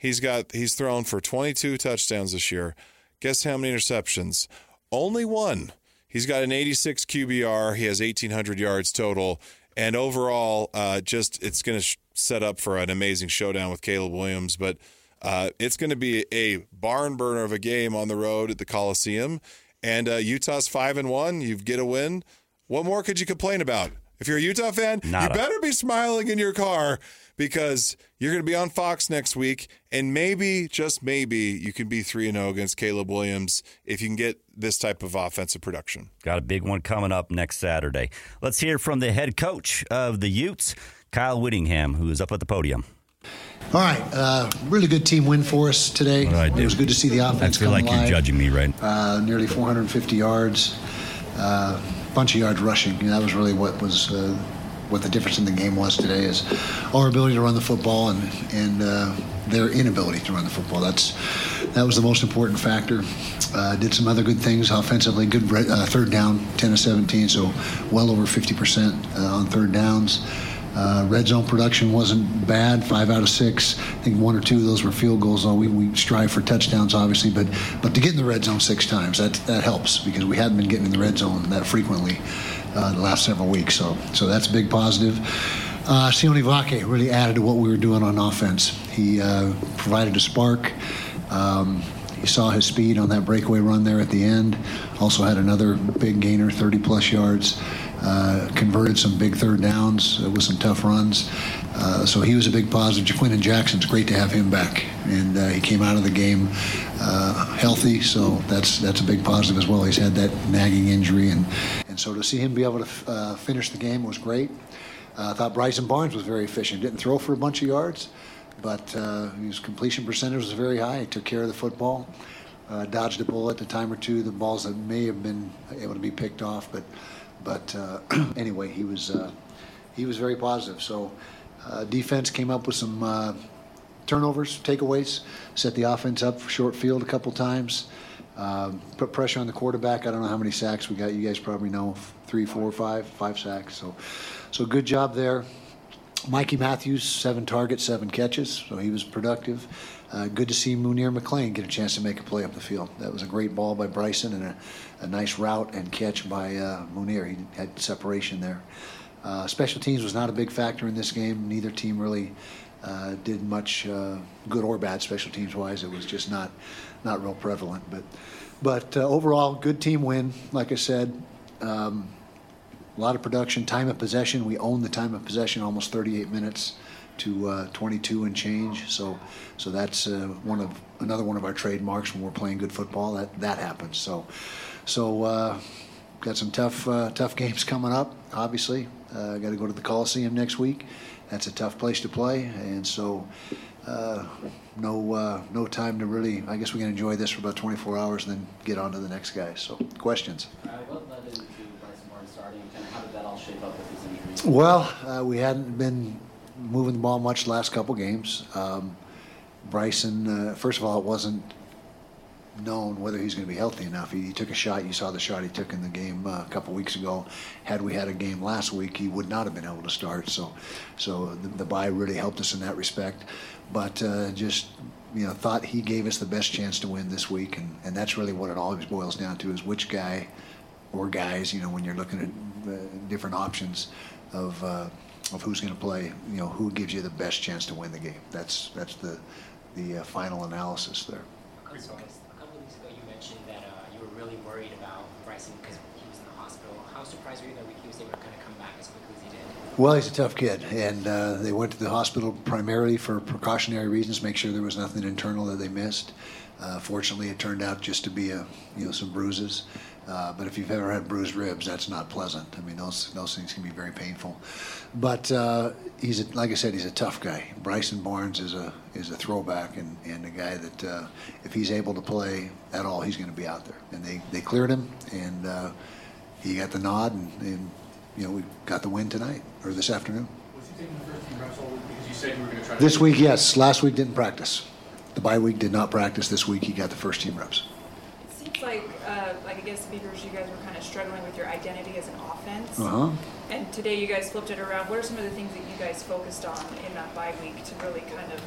He's got he's thrown for 22 touchdowns this year. Guess how many interceptions? Only one. He's got an 86 QBR. He has 1,800 yards total. And overall, uh, just it's going to sh- set up for an amazing showdown with Caleb Williams. But uh, it's going to be a barn burner of a game on the road at the Coliseum. And uh, Utah's five and one. You get a win. What more could you complain about? If you're a Utah fan, Nada. you better be smiling in your car because you're going to be on Fox next week, and maybe, just maybe, you can be three and zero against Caleb Williams if you can get this type of offensive production. Got a big one coming up next Saturday. Let's hear from the head coach of the Utes, Kyle Whittingham, who is up at the podium. All right, uh, really good team win for us today. What do I do? It was good to see the offense. I offense feel come like alive. you're judging me, right? Uh, nearly 450 yards, uh, bunch of yards rushing. You know, that was really what was uh, what the difference in the game was today. Is our ability to run the football and and uh, their inability to run the football. That's that was the most important factor. Uh, did some other good things offensively. Good uh, third down, 10 of 17, so well over 50% uh, on third downs. Uh, red zone production wasn't bad, five out of six. I think one or two of those were field goals. Though we, we strive for touchdowns, obviously, but but to get in the red zone six times, that that helps because we hadn't been getting in the red zone that frequently uh, the last several weeks. So so that's a big positive. Uh, Sione really added to what we were doing on offense. He uh, provided a spark. Um, you saw his speed on that breakaway run there at the end. Also had another big gainer, 30 plus yards. Uh, converted some big third downs with some tough runs. Uh, so he was a big positive. Ja'Quinden Jackson's great to have him back, and uh, he came out of the game uh, healthy. So that's that's a big positive as well. He's had that nagging injury, and and so to see him be able to uh, finish the game was great. Uh, I thought Bryson Barnes was very efficient. Didn't throw for a bunch of yards, but his completion percentage was very high. He took care of the football, dodged a bullet a time or two. The balls that may have been able to be picked off, but but anyway, he was he was very positive. So uh, defense came up with some uh, turnovers, takeaways, set the offense up for short field a couple times. Um, put pressure on the quarterback. I don't know how many sacks we got. You guys probably know three, four, five, five sacks. So, so good job there. Mikey Matthews, seven targets, seven catches, so he was productive. Uh, good to see Munir McClain get a chance to make a play up the field. That was a great ball by Bryson and a, a nice route and catch by uh, Munir. He had separation there. Uh, special teams was not a big factor in this game. Neither team really uh, did much uh, good or bad special teams wise. It was just not not real prevalent. But but uh, overall, good team win. Like I said. Um, a lot of production, time of possession. We own the time of possession, almost 38 minutes to uh, 22 and change. So, so that's uh, one of another one of our trademarks when we're playing good football. That that happens. So, so got some tough uh, tough games coming up. Obviously, uh, got to go to the Coliseum next week. That's a tough place to play, and so uh, no uh, no time to really. I guess we can enjoy this for about 24 hours, and then get on to the next guy. So, questions? What led into Bryce Barnes starting, and how did that all shape up with his injuries? Well, uh, we hadn't been moving the ball much the last couple games. Um, Bryson, uh, first of all, it wasn't known whether he's going to be healthy enough. He, he, took a shot. You saw the shot he took in the game uh, a couple weeks ago. Had we had a game last week, he would not have been able to start. So, so the, the bye really helped us in that respect. But uh, just you know, thought he gave us the best chance to win this week, and, and that's really what it always boils down to: is which guy or guys, you know, when you're looking at uh, different options of uh, of who's going to play, you know, who gives you the best chance to win the game. That's that's the the uh, final analysis there. Chris, a couple of weeks ago you mentioned that uh, you were really worried about Bryson because he was in the hospital. How surprised were you that he was able to kind of come back as quickly as he did? Well, he's a tough kid, and uh, they went to the hospital primarily for precautionary reasons, make sure there was nothing internal that they missed. Uh, fortunately, it turned out just to be a you know some bruises. Uh, but if you've ever had bruised ribs, that's not pleasant. I mean, those those things can be very painful. But uh, he's a, like I said, he's a tough guy. Bryson Barnes is a is a throwback and, and a guy that uh, if he's able to play at all, he's going to be out there. And they, they cleared him, and uh, he got the nod, and, and you know we got the win tonight or this afternoon. Was he taking the first team reps all week because you said you were going to try? This week, yes. Last week didn't practice. The bye week did not practice. This week he got the first team reps like, uh, like against Beavers, you guys were kind of struggling with your identity as an offense. Uh-huh. And today you guys flipped it around. What are some of the things that you guys focused on in that bye week to really kind of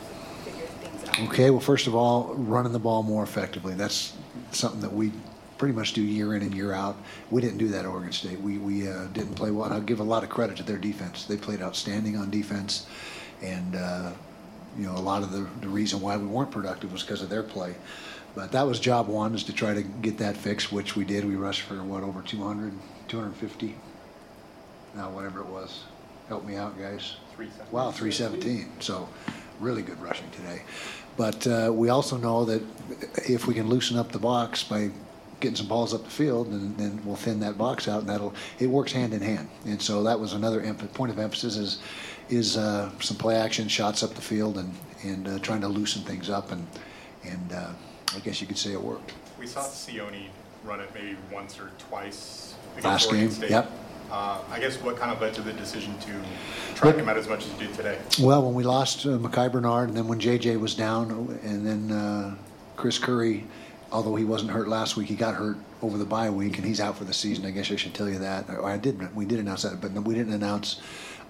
figure things out? Okay, well, first of all, running the ball more effectively. That's something that we pretty much do year in and year out. We didn't do that at Oregon State. We, we uh, didn't play well. I'll give a lot of credit to their defense. They played outstanding on defense. And, uh, you know, a lot of the, the reason why we weren't productive was because of their play. But that was job one, is to try to get that fixed, which we did. We rushed for, what, over 200, 250? Now, whatever it was. Help me out, guys. 317. Wow, 317. So really good rushing today. But uh, we also know that if we can loosen up the box by getting some balls up the field, then, then we'll thin that box out, and that'll it works hand in hand. And so that was another point of emphasis is is uh, some play action shots up the field and and uh, trying to loosen things up and and uh, I guess you could say it worked. We saw Sione run it maybe once or twice last game. State. Yep. Uh, I guess what kind of led to the decision to track him out as much as you did today? Well, when we lost uh, Micah Bernard, and then when JJ was down, and then uh, Chris Curry, although he wasn't hurt last week, he got hurt over the bye week, and he's out for the season. I guess I should tell you that. Or I did. We did announce that, but we didn't announce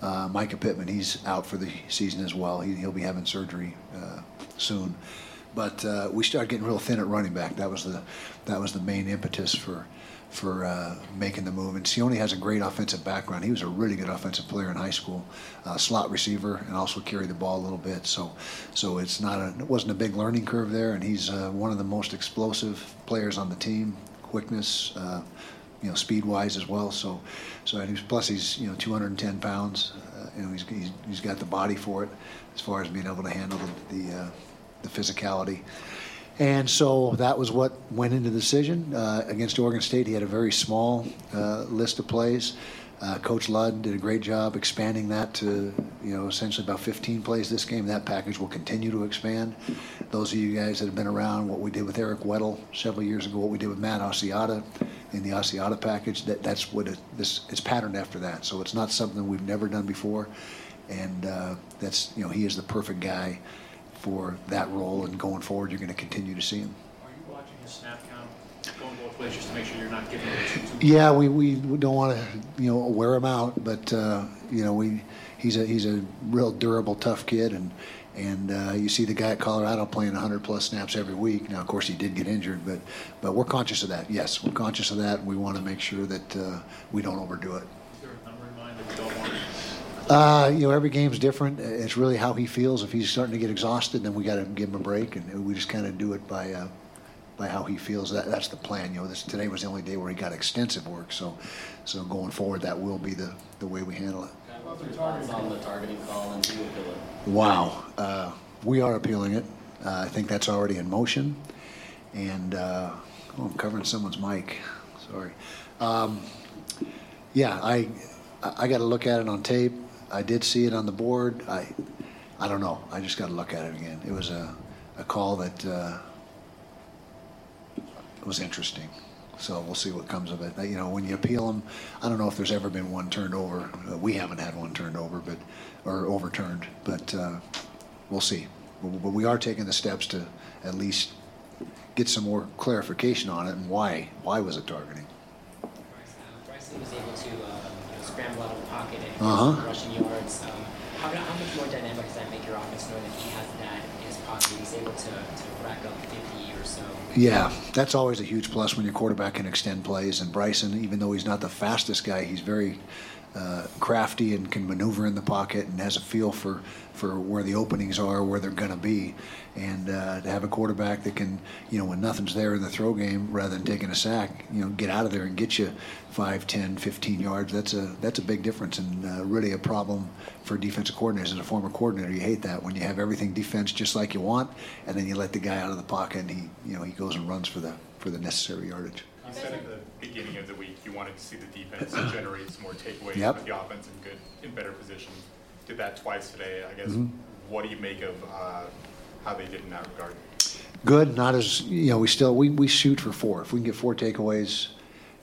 uh, Micah Pittman. He's out for the season as well. He, will be having surgery uh, soon. But uh, we started getting real thin at running back. That was the that was the main impetus for for uh, making the move. And Sione has a great offensive background. He was a really good offensive player in high school, uh, slot receiver, and also carried the ball a little bit. So, so it's not a it wasn't a big learning curve there. And he's uh, one of the most explosive players on the team. Quickness, uh, you know, speed wise as well. So, so and he's plus he's you know 210 pounds. Uh, you know, he's, he's he's got the body for it as far as being able to handle the, the uh, the physicality. And so that was what went into the decision. Uh, against Oregon State, he had a very small uh, list of plays. Uh, Coach Ludd did a great job expanding that to, you know, essentially about 15 plays this game. That package will continue to expand. Those of you guys that have been around, what we did with Eric Weddle several years ago, what we did with Matt Asiata in the Asiata package, that, that's what it, this it's patterned after that. So it's not something we've never done before, and uh, that's you know he is the perfect guy for that role, and going forward, you're going to continue to see him. Are you watching his snap count going both ways just to make sure you're not giving him too, Yeah, we, we don't want to you know wear him out, but uh, you know we he's a he's a real durable, tough kid, and and uh, you see the guy at Colorado playing 100 plus snaps every week. Now, of course, he did get injured, but but we're conscious of that. Yes, we're conscious of that. And we want to make sure that uh, we don't overdo it. Is there a number in mind that we don't want? Uh, you know, every game's different. It's really how he feels. If he's starting to get exhausted, then we got to give him a break, and we just kind of do it by uh, by how he feels. That that's the plan. You know, this today was the only day where he got extensive work. So, so going forward, that will be the the way we handle it. Wow, uh, we are appealing it. Uh, I think that's already in motion, and uh, oh, I'm covering someone's mic. Sorry. Um, yeah, I I got to look at it on tape. I did see it on the board. I I don't know. I just got to look at it again. It was a a call that uh, was interesting. So we'll see what comes of it. You know, when you appeal them, I don't know if there's ever been one turned over. We haven't had one turned over, but or overturned. But uh, we'll see. But we are taking the steps to at least get some more clarification on it and why. Why was it targeting? Was able to uh, scramble out of the pocket and Uh-huh. rushing yards. Um, how, how much more dynamic does that make your offense knowing that he has that in his pocket? He's able to, to rack up 50 or so. Yeah, that's always a huge plus when your quarterback can extend plays. And Bryson, even though he's not the fastest guy, he's very uh, crafty and can maneuver in the pocket and has a feel for, for where the openings are, where they're going to be. And uh, to have a quarterback that can, you know, when nothing's there in the throw game, rather than taking a sack, you know, get out of there and get you 5, 10, 15 yards, that's a, that's a big difference and uh, really a problem for defensive coordinators. As a former coordinator, you hate that when you have everything defense just like you want, and then you let the guy out of the pocket and he, you know, he goes and runs for the, for the necessary yardage. You said at the beginning of the week you wanted to see the defense generate some more takeaways, Yep. put the offense in good, in better position. Did that twice today. I guess. Mhm. What do you make of uh, how they did in that regard? Good, not as you know. We still we, we shoot for four. If we can get four takeaways,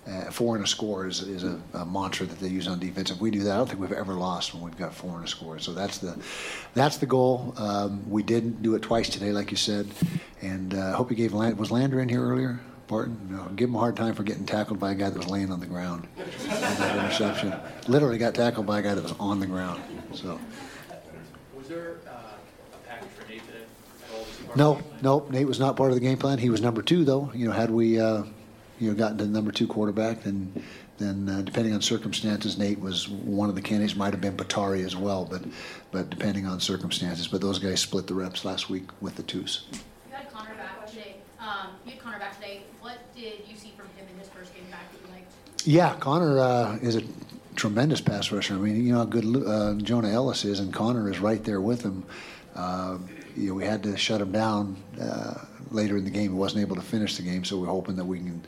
uh, four and a score is, is a, a mantra that they use on defense. If we do that, I don't think we've ever lost when we've got four and a score. So that's the that's the goal. Um, we didn't do it twice today, like you said, and uh, I hope you gave Land, was Lander in here earlier. Barton, no, give him a hard time for getting tackled by a guy that was laying on the ground. And that interception, literally got tackled by a guy that was on the ground. So. Was there uh, a package for Nate today? at all? Was he part of No, the game plan? nope. Nate was not part of the game plan. He was number two, though. You know, had we, uh, you know, gotten to the number two quarterback, then, then uh, depending on circumstances, Nate was one of the candidates. Might have been Bottari as well, but, but depending on circumstances. But those guys split the reps last week with the twos. You had Connor back today. Um, you had Connor back today. What did you see from him in his first game back that you liked? Yeah, Connor uh, is a tremendous pass rusher. I mean, you know how good uh, Jonah Elliss is, and Connor is right there with him. Uh, you know, we had to shut him down uh, later in the game. He wasn't able to finish the game, so we're hoping that we can,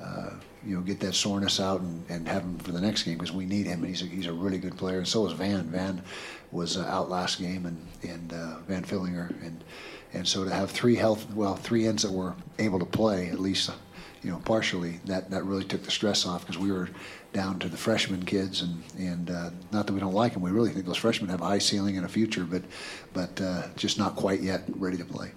uh, you know, get that soreness out and, and have him for the next game because we need him. He's a, he's a really good player, and so is Van. Van was uh, out last game, and and Van Fillinger, and and so to have three health, well, three ends that were able to play at least you know, partially, that, that really took the stress off because we were down to the freshman kids, and and uh, not that we don't like them, we really think those freshmen have a high ceiling and a future, but but uh, just not quite yet ready to play.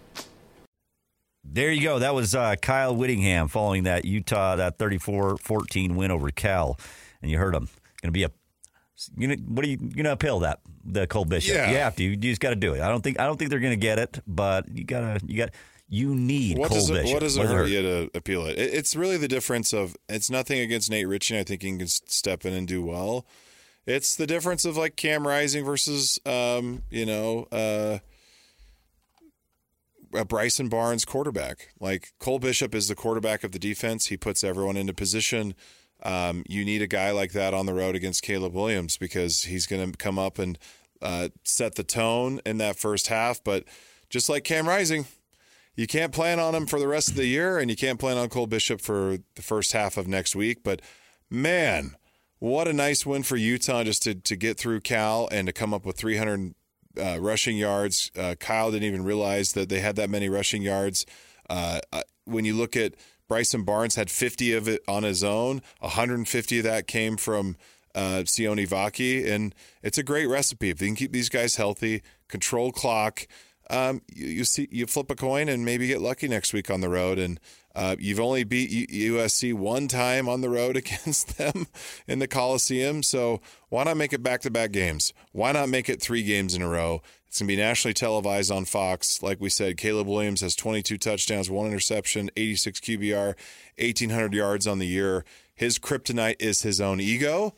There you go. That was uh, Kyle Whittingham following that Utah that 34-14 win over Cal, and you heard him. Going to be a you know what are you going to appeal that the Cole Bishop? Yeah. You have to. You just got to do it. I don't think I don't think they're going to get it, but you gotta you got you need What Cole does, it, Bishop. what does it hurt you to appeal it? it? It's really the difference of it's nothing against Nate Ritchie. I think he can step in and do well. It's the difference of like Cam Rising versus um, you know uh, a Bryson Barnes quarterback. Like Cole Bishop is the quarterback of the defense. He puts everyone into position. Um, you need a guy like that on the road against Caleb Williams because he's going to come up and uh, set the tone in that first half. But just like Cam Rising, you can't plan on him for the rest of the year, and you can't plan on Cole Bishop for the first half of next week. But man, what a nice win for Utah just to, to get through Cal and to come up with 300 uh, rushing yards. Uh, Kyle didn't even realize that they had that many rushing yards. Uh, uh, when you look at Bryson Barnes had 50 of it on his own, 150 of that came from uh, Sione Vaki, and it's a great recipe. If they can keep these guys healthy, control clock, um, you, you see you flip a coin and maybe get lucky next week on the road. And uh, you've only beat USC one time on the road against them in the Coliseum, so why not make it back-to-back games? Why not make it three games in a row? It's going to be nationally televised on Fox. Like we said, Caleb Williams has 22 touchdowns, one interception, 86 QBR, 1,800 yards on the year. His kryptonite is his own ego.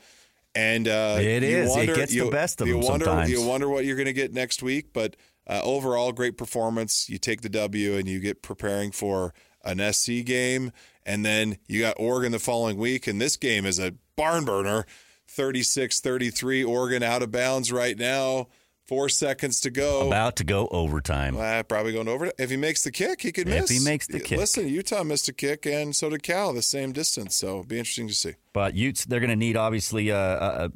And uh, It you is. It Wonder, gets the best of you them wonder, sometimes. You wonder what you're going to get next week, but uh, overall, great performance. You take the W and you get preparing for an SC game, and then you got Oregon the following week, and this game is a barn burner. 36-33, Oregon out of bounds right now. Four seconds to go. About to go overtime. Uh, probably going over. If he makes the kick, he could If miss. he makes the kick. Listen, Utah missed a kick, and so did Cal, the same distance. So it'll be interesting to see. But Utes, they're going to need obviously, uh, uh,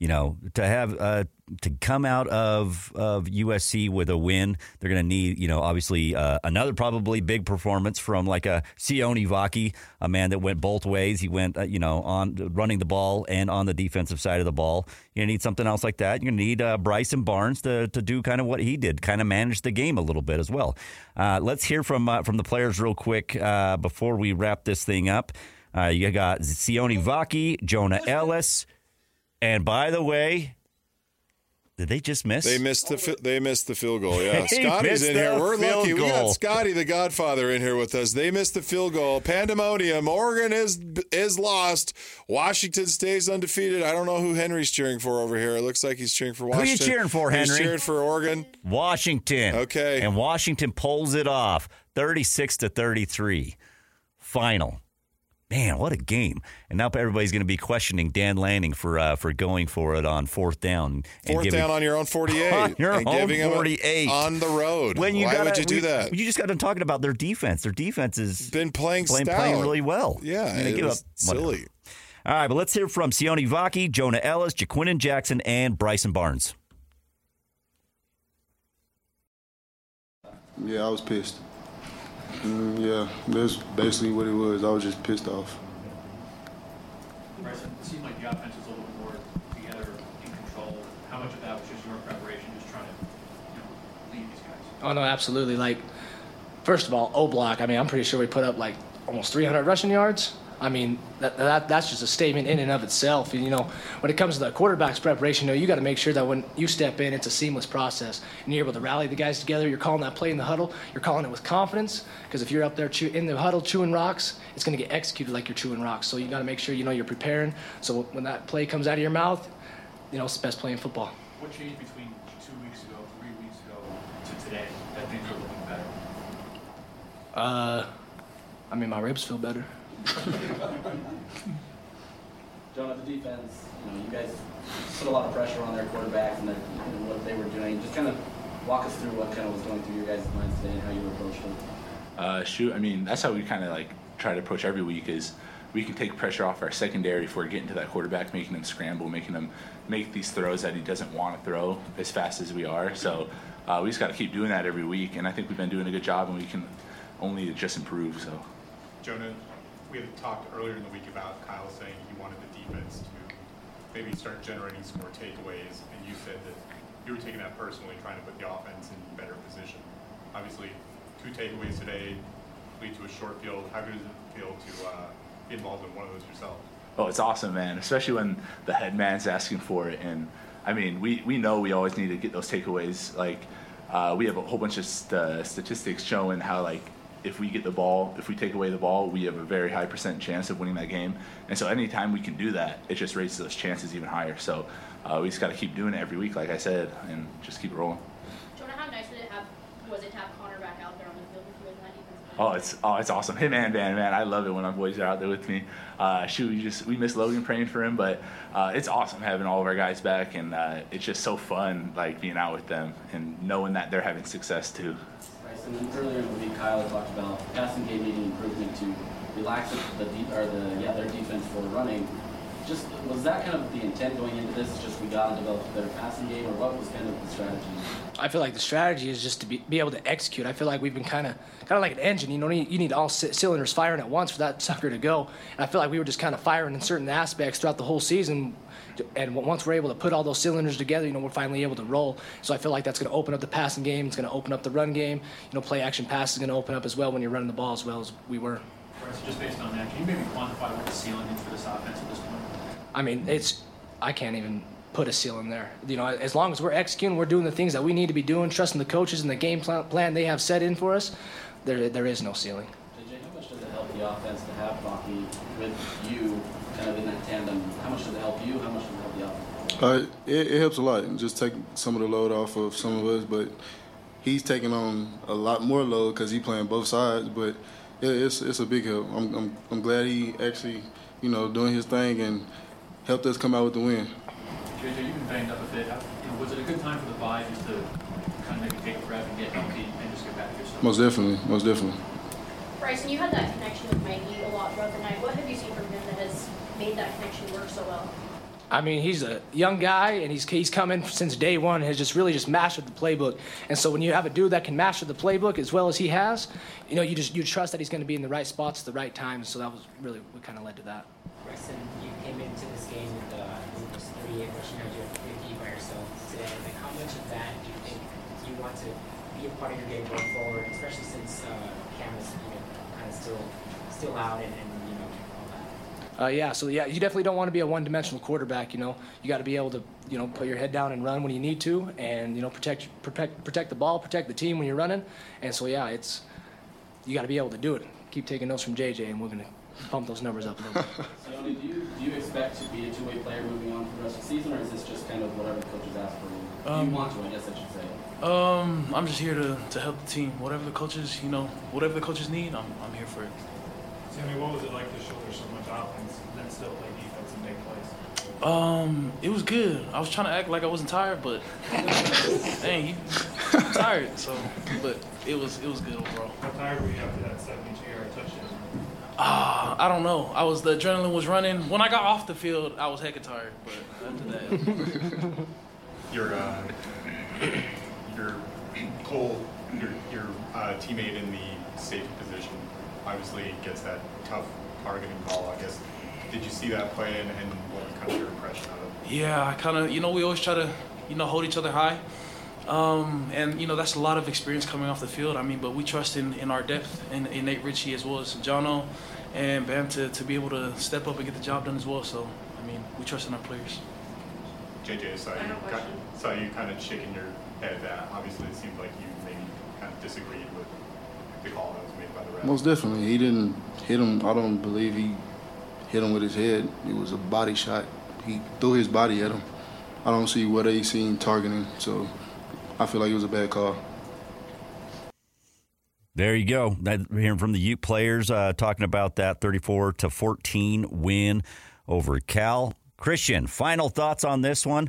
you know, to have uh, to come out of of USC with a win. They're going to need, you know, obviously uh, another probably big performance from like a Sione Vaki, a man that went both ways. He went, uh, you know, on running the ball and on the defensive side of the ball. You're going to need something else like that. You're going to need uh, Bryson Barnes to to do kind of what he did, kind of manage the game a little bit as well. Uh, let's hear from uh, from the players real quick uh, before we wrap this thing up. You got Sione Vaki, Jonah Elliss, and by the way, did they just miss? They missed the fi- they missed the field goal. Yeah, They Scotty's in here. We're lucky. We got. Scotty, the Godfather, in here with us. They missed the field goal. Pandemonium. Oregon is is lost. Washington stays undefeated. I don't know who Henry's cheering for over here. It looks like he's cheering for Washington. Who you cheering for, Henry? He's cheering for Oregon. Washington. Okay. And Washington pulls it off 36 to 33. Final. Man, what a game. And now everybody's going to be questioning Dan Lanning for uh, for going for it on fourth down. and Fourth giving- down on your own 48. On your and own giving him 48. on the road. When you Why gotta- would you do we- that? You just got done talking about their defense. Their defense has been playing playing, playing really well. Yeah, And they it give was up- whatever. silly. All right, but let's hear from Sione Vaki, Jonah Elliss, Ja'Quinden Jackson, and Bryson Barnes. Yeah, I was pissed. Mm, yeah, that's basically what it was. I was just pissed off. Bryson, it seemed like the offense was a little more together, in control. How much of that was just your preparation, just trying to, you know, lead these guys? Oh no, absolutely. Like, first of all, O Block. I mean, I'm pretty sure we put up like almost 300 rushing yards. I mean, that, that that's just a statement in and of itself. And, you know, when it comes to the quarterback's preparation, you know, you got to make sure that when you step in, it's a seamless process, and you're able to rally the guys together. You're calling that play in the huddle. You're calling it with confidence, because if you're up there chew- in the huddle chewing rocks, it's going to get executed like you're chewing rocks. So you got to make sure you know you're preparing. So when that play comes out of your mouth, you know, it's the best play in football. What changed between two weeks ago, three weeks ago to today that things are looking better? Uh, I mean, my ribs feel better. Jonah, the defense, you know, you guys put a lot of pressure on their quarterbacks and, their, and what they were doing. Just kind of walk us through what kind of was going through your guys' minds today and how you approached them. Uh, shoot, I mean, that's how we kind of like try to approach every week is we can take pressure off our secondary if we're getting to that quarterback, making them scramble, making them make these throws that he doesn't want to throw as fast as we are. So uh, we just got to keep doing that every week, and I think we've been doing a good job, and we can only just improve. So. Jonah, we had talked earlier in the week about Kyle saying he wanted the defense to maybe start generating some more takeaways, and you said that you were taking that personally, trying to put the offense in better position. Obviously, two takeaways today lead to a short field. How good does it feel to uh, be involved in one of those yourself? Oh, it's awesome, man. Especially when the head man's asking for it. And I mean, we, we know we always need to get those takeaways. Like, uh, we have a whole bunch of st- uh, statistics showing how, like, if we get the ball, if we take away the ball, we have a very high percent chance of winning that game. And so, anytime we can do that, it just raises those chances even higher. So, uh, we just got to keep doing it every week, like I said, and just keep rolling. Jonah, how nice it have, was it to have Connor back out there on the field with you in that defense? Oh, it's oh, it's awesome. Him and Van, man, I love it when my boys are out there with me. Uh, shoot, we just we miss Logan praying for him, but uh, it's awesome having all of our guys back, and uh, it's just so fun, like being out with them and knowing that they're having success too. And earlier in the week, Kyle talked about passing game needing improvement to relax the deep or the yeah their defense for running. Just was that kind of the intent going into this? Just we got to develop a better passing game, or what was kind of the strategy? I feel like the strategy is just to be, be able to execute. I feel like we've been kind of kind of like an engine. You know, you need all c- cylinders firing at once for that sucker to go. And I feel like we were just kind of firing in certain aspects throughout the whole season. And once we're able to put all those cylinders together, you know, we're finally able to roll. So I feel like that's going to open up the passing game. It's going to open up the run game. You know, play action pass is going to open up as well when you're running the ball as well as we were. Bryson, just based on that, can you maybe quantify what the ceiling is for this offense at this point? I mean, it's I can't even put a ceiling there. You know, as long as we're executing, we're doing the things that we need to be doing, trusting the coaches and the game plan, plan they have set in for us. There, there is no ceiling. JJ, how much does it help the offense to have Rocky with you, kind of in that tandem? How much does it help you? How much does it help the offense? Uh, it, it helps a lot. Just take some of the load off of some of us, but he's taking on a lot more load because he's playing both sides. But it, it's it's a big help. I'm, I'm I'm glad he actually, you know, doing his thing and helped us come out with the win. JJ, you've been banged up a bit. How, you know, was it a good time for the bye just to kind of maybe take a breath and get healthy and just get back to yourself? Most definitely, most definitely. Bryson, you had that connection with Mikey a lot throughout the night. What have you seen from him that has made that connection work so well? I mean, he's a young guy, and he's he's come in since day one and has just really just mastered the playbook. And so when you have a dude that can master the playbook as well as he has, you know, you just you trust that he's going to be in the right spots at the right times. So that was really what kind of led to that. Bryson, you came into this game with uh, almost 38 rushing yards, you by yourself today. Like, how much of that do you think you want to be a part of your game going forward, especially since uh, Cam you know, kind of still still out and, and you know? Uh, yeah, so yeah, you definitely don't want to be a one-dimensional quarterback. You know, you got to be able to, you know, put your head down and run when you need to, and you know, protect protect protect the ball, protect the team when you're running. And so yeah, it's you got to be able to do it. Keep taking notes from JJ, and we're gonna pump those numbers up a little bit. Sione, do you, do you expect to be a two-way player moving on for the rest of the season, or is this just kind of whatever the coaches ask for you? do Um, you want to, I guess I should say. Um, I'm just here to, to help the team. Whatever the coaches, you know, whatever the coaches need, I'm, I'm here for it. Sammy, what was it like to shoulder so much offense and then still play defense and make plays? Um, it was good. I was trying to act like I wasn't tired, but dang, you I'm tired. So, but it was it was good overall. How tired were you after that 72-yard touchdown? Ah, I don't know. I was the adrenaline was running. When I got off the field, I was hecka tired. But after that, Your uh, your Cole, your your uh, teammate in the safety position, obviously gets that tough targeting ball. I guess. Did you see that play and, and what was kind of your impression of it? yeah, I kind of you know we always try to you know hold each other high. Um, and you know that's a lot of experience coming off the field. I mean, but we trust in, in our depth and in Nate Ritchie as well as Jono and Bam to, to be able to step up and get the job done as well. So I mean, we trust in our players. JJ, saw you, got, saw you kind of shaking your head. Uh, obviously, it seemed like you maybe kind of disagreed with the call that was made by the ref. Most definitely, he didn't hit him. I don't believe he hit him with his head. It was a body shot. He threw his body at him. I don't see what they seen targeting, so I feel like it was a bad call. There you go. That, hearing from the Ute players uh, talking about that 34 to 14 win over Cal. Christian, final thoughts on this one.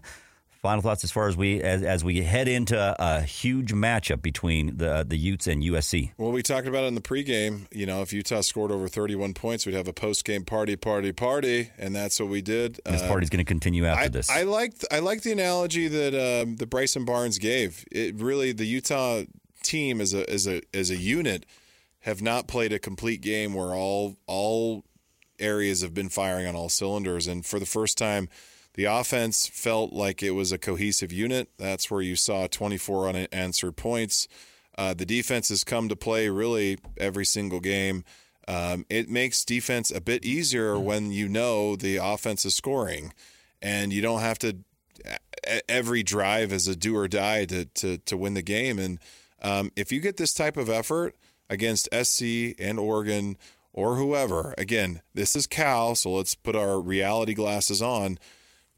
Final thoughts as far as we as, as we head into a huge matchup between the the Utes and USC. Well, we talked about it in the pregame. You know, if Utah scored over 31 points, we'd have a postgame party, party, party, and that's what we did. This Uh, party's going to continue after I, this. I like I like the analogy that um, that Bryson Barnes gave. It really the Utah team as a as a as a unit have not played a complete game where all all areas have been firing on all cylinders, and for the first time. The offense felt like it was a cohesive unit. That's where you saw 24 unanswered points. Uh, the defense has come to play really every single game. Um, it makes defense a bit easier when you know the offense is scoring, and you don't have to every drive is a do or die to to to win the game. And um, if you get this type of effort against SC and Oregon or whoever, again, this is Cal, so let's put our reality glasses on.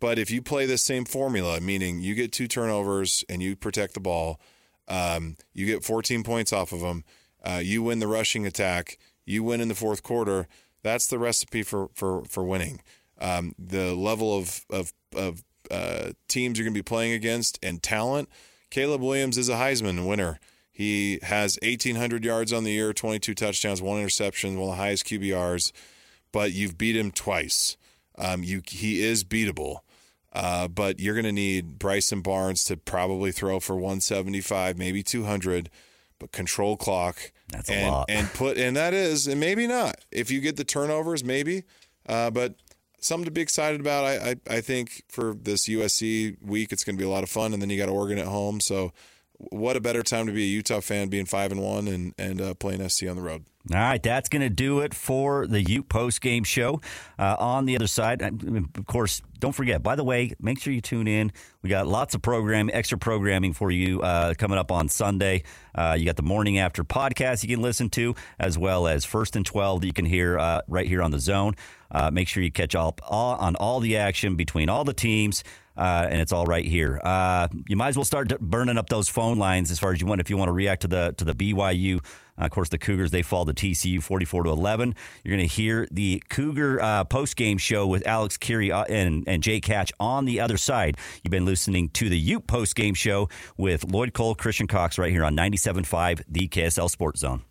But if you play the same formula, meaning you get two turnovers and you protect the ball, um, you get 14 points off of them, uh, you win the rushing attack, you win in the fourth quarter. That's the recipe for for for winning. Um, the level of of of uh, teams you're going to be playing against and talent. Caleb Williams is a Heisman winner. He has 1,800 yards on the year, 22 touchdowns, one interception, one of the highest QBRs. But you've beat him twice. Um, you he is beatable. Uh, but you're going to need Bryson Barnes to probably throw for 175, maybe 200, but control clock. That's a and, lot. And put and that is and maybe not. If you get the turnovers, maybe. Uh, but something to be excited about. I, I I think for this USC week, it's going to be a lot of fun. And then you got Oregon at home. So what a better time to be a Utah fan, being five and one and and uh, playing SC on the road. All right, that's going to do it for the Ute post game show. Uh, on the other side, of course, don't forget. By the way, make sure you tune in. We got lots of program, extra programming for you uh, coming up on Sunday. Uh, you got the morning after podcast you can listen to, as well as first and twelve that you can hear uh, right here on the zone. Uh, make sure you catch all, all on all the action between all the teams. uh, and it's all right here. Uh, you might as well start burning up those phone lines as far as you want if you want to react to the to the BYU. Uh, of course, the Cougars they fall to TCU forty four to eleven. You're going to hear the Cougar uh, post game show with Alex Kirry uh, and and Jake Catch on the other side. You've been listening to the Ute post game show with Lloyd Cole, Christian Cox right here on 97.5 the KSL Sports Zone.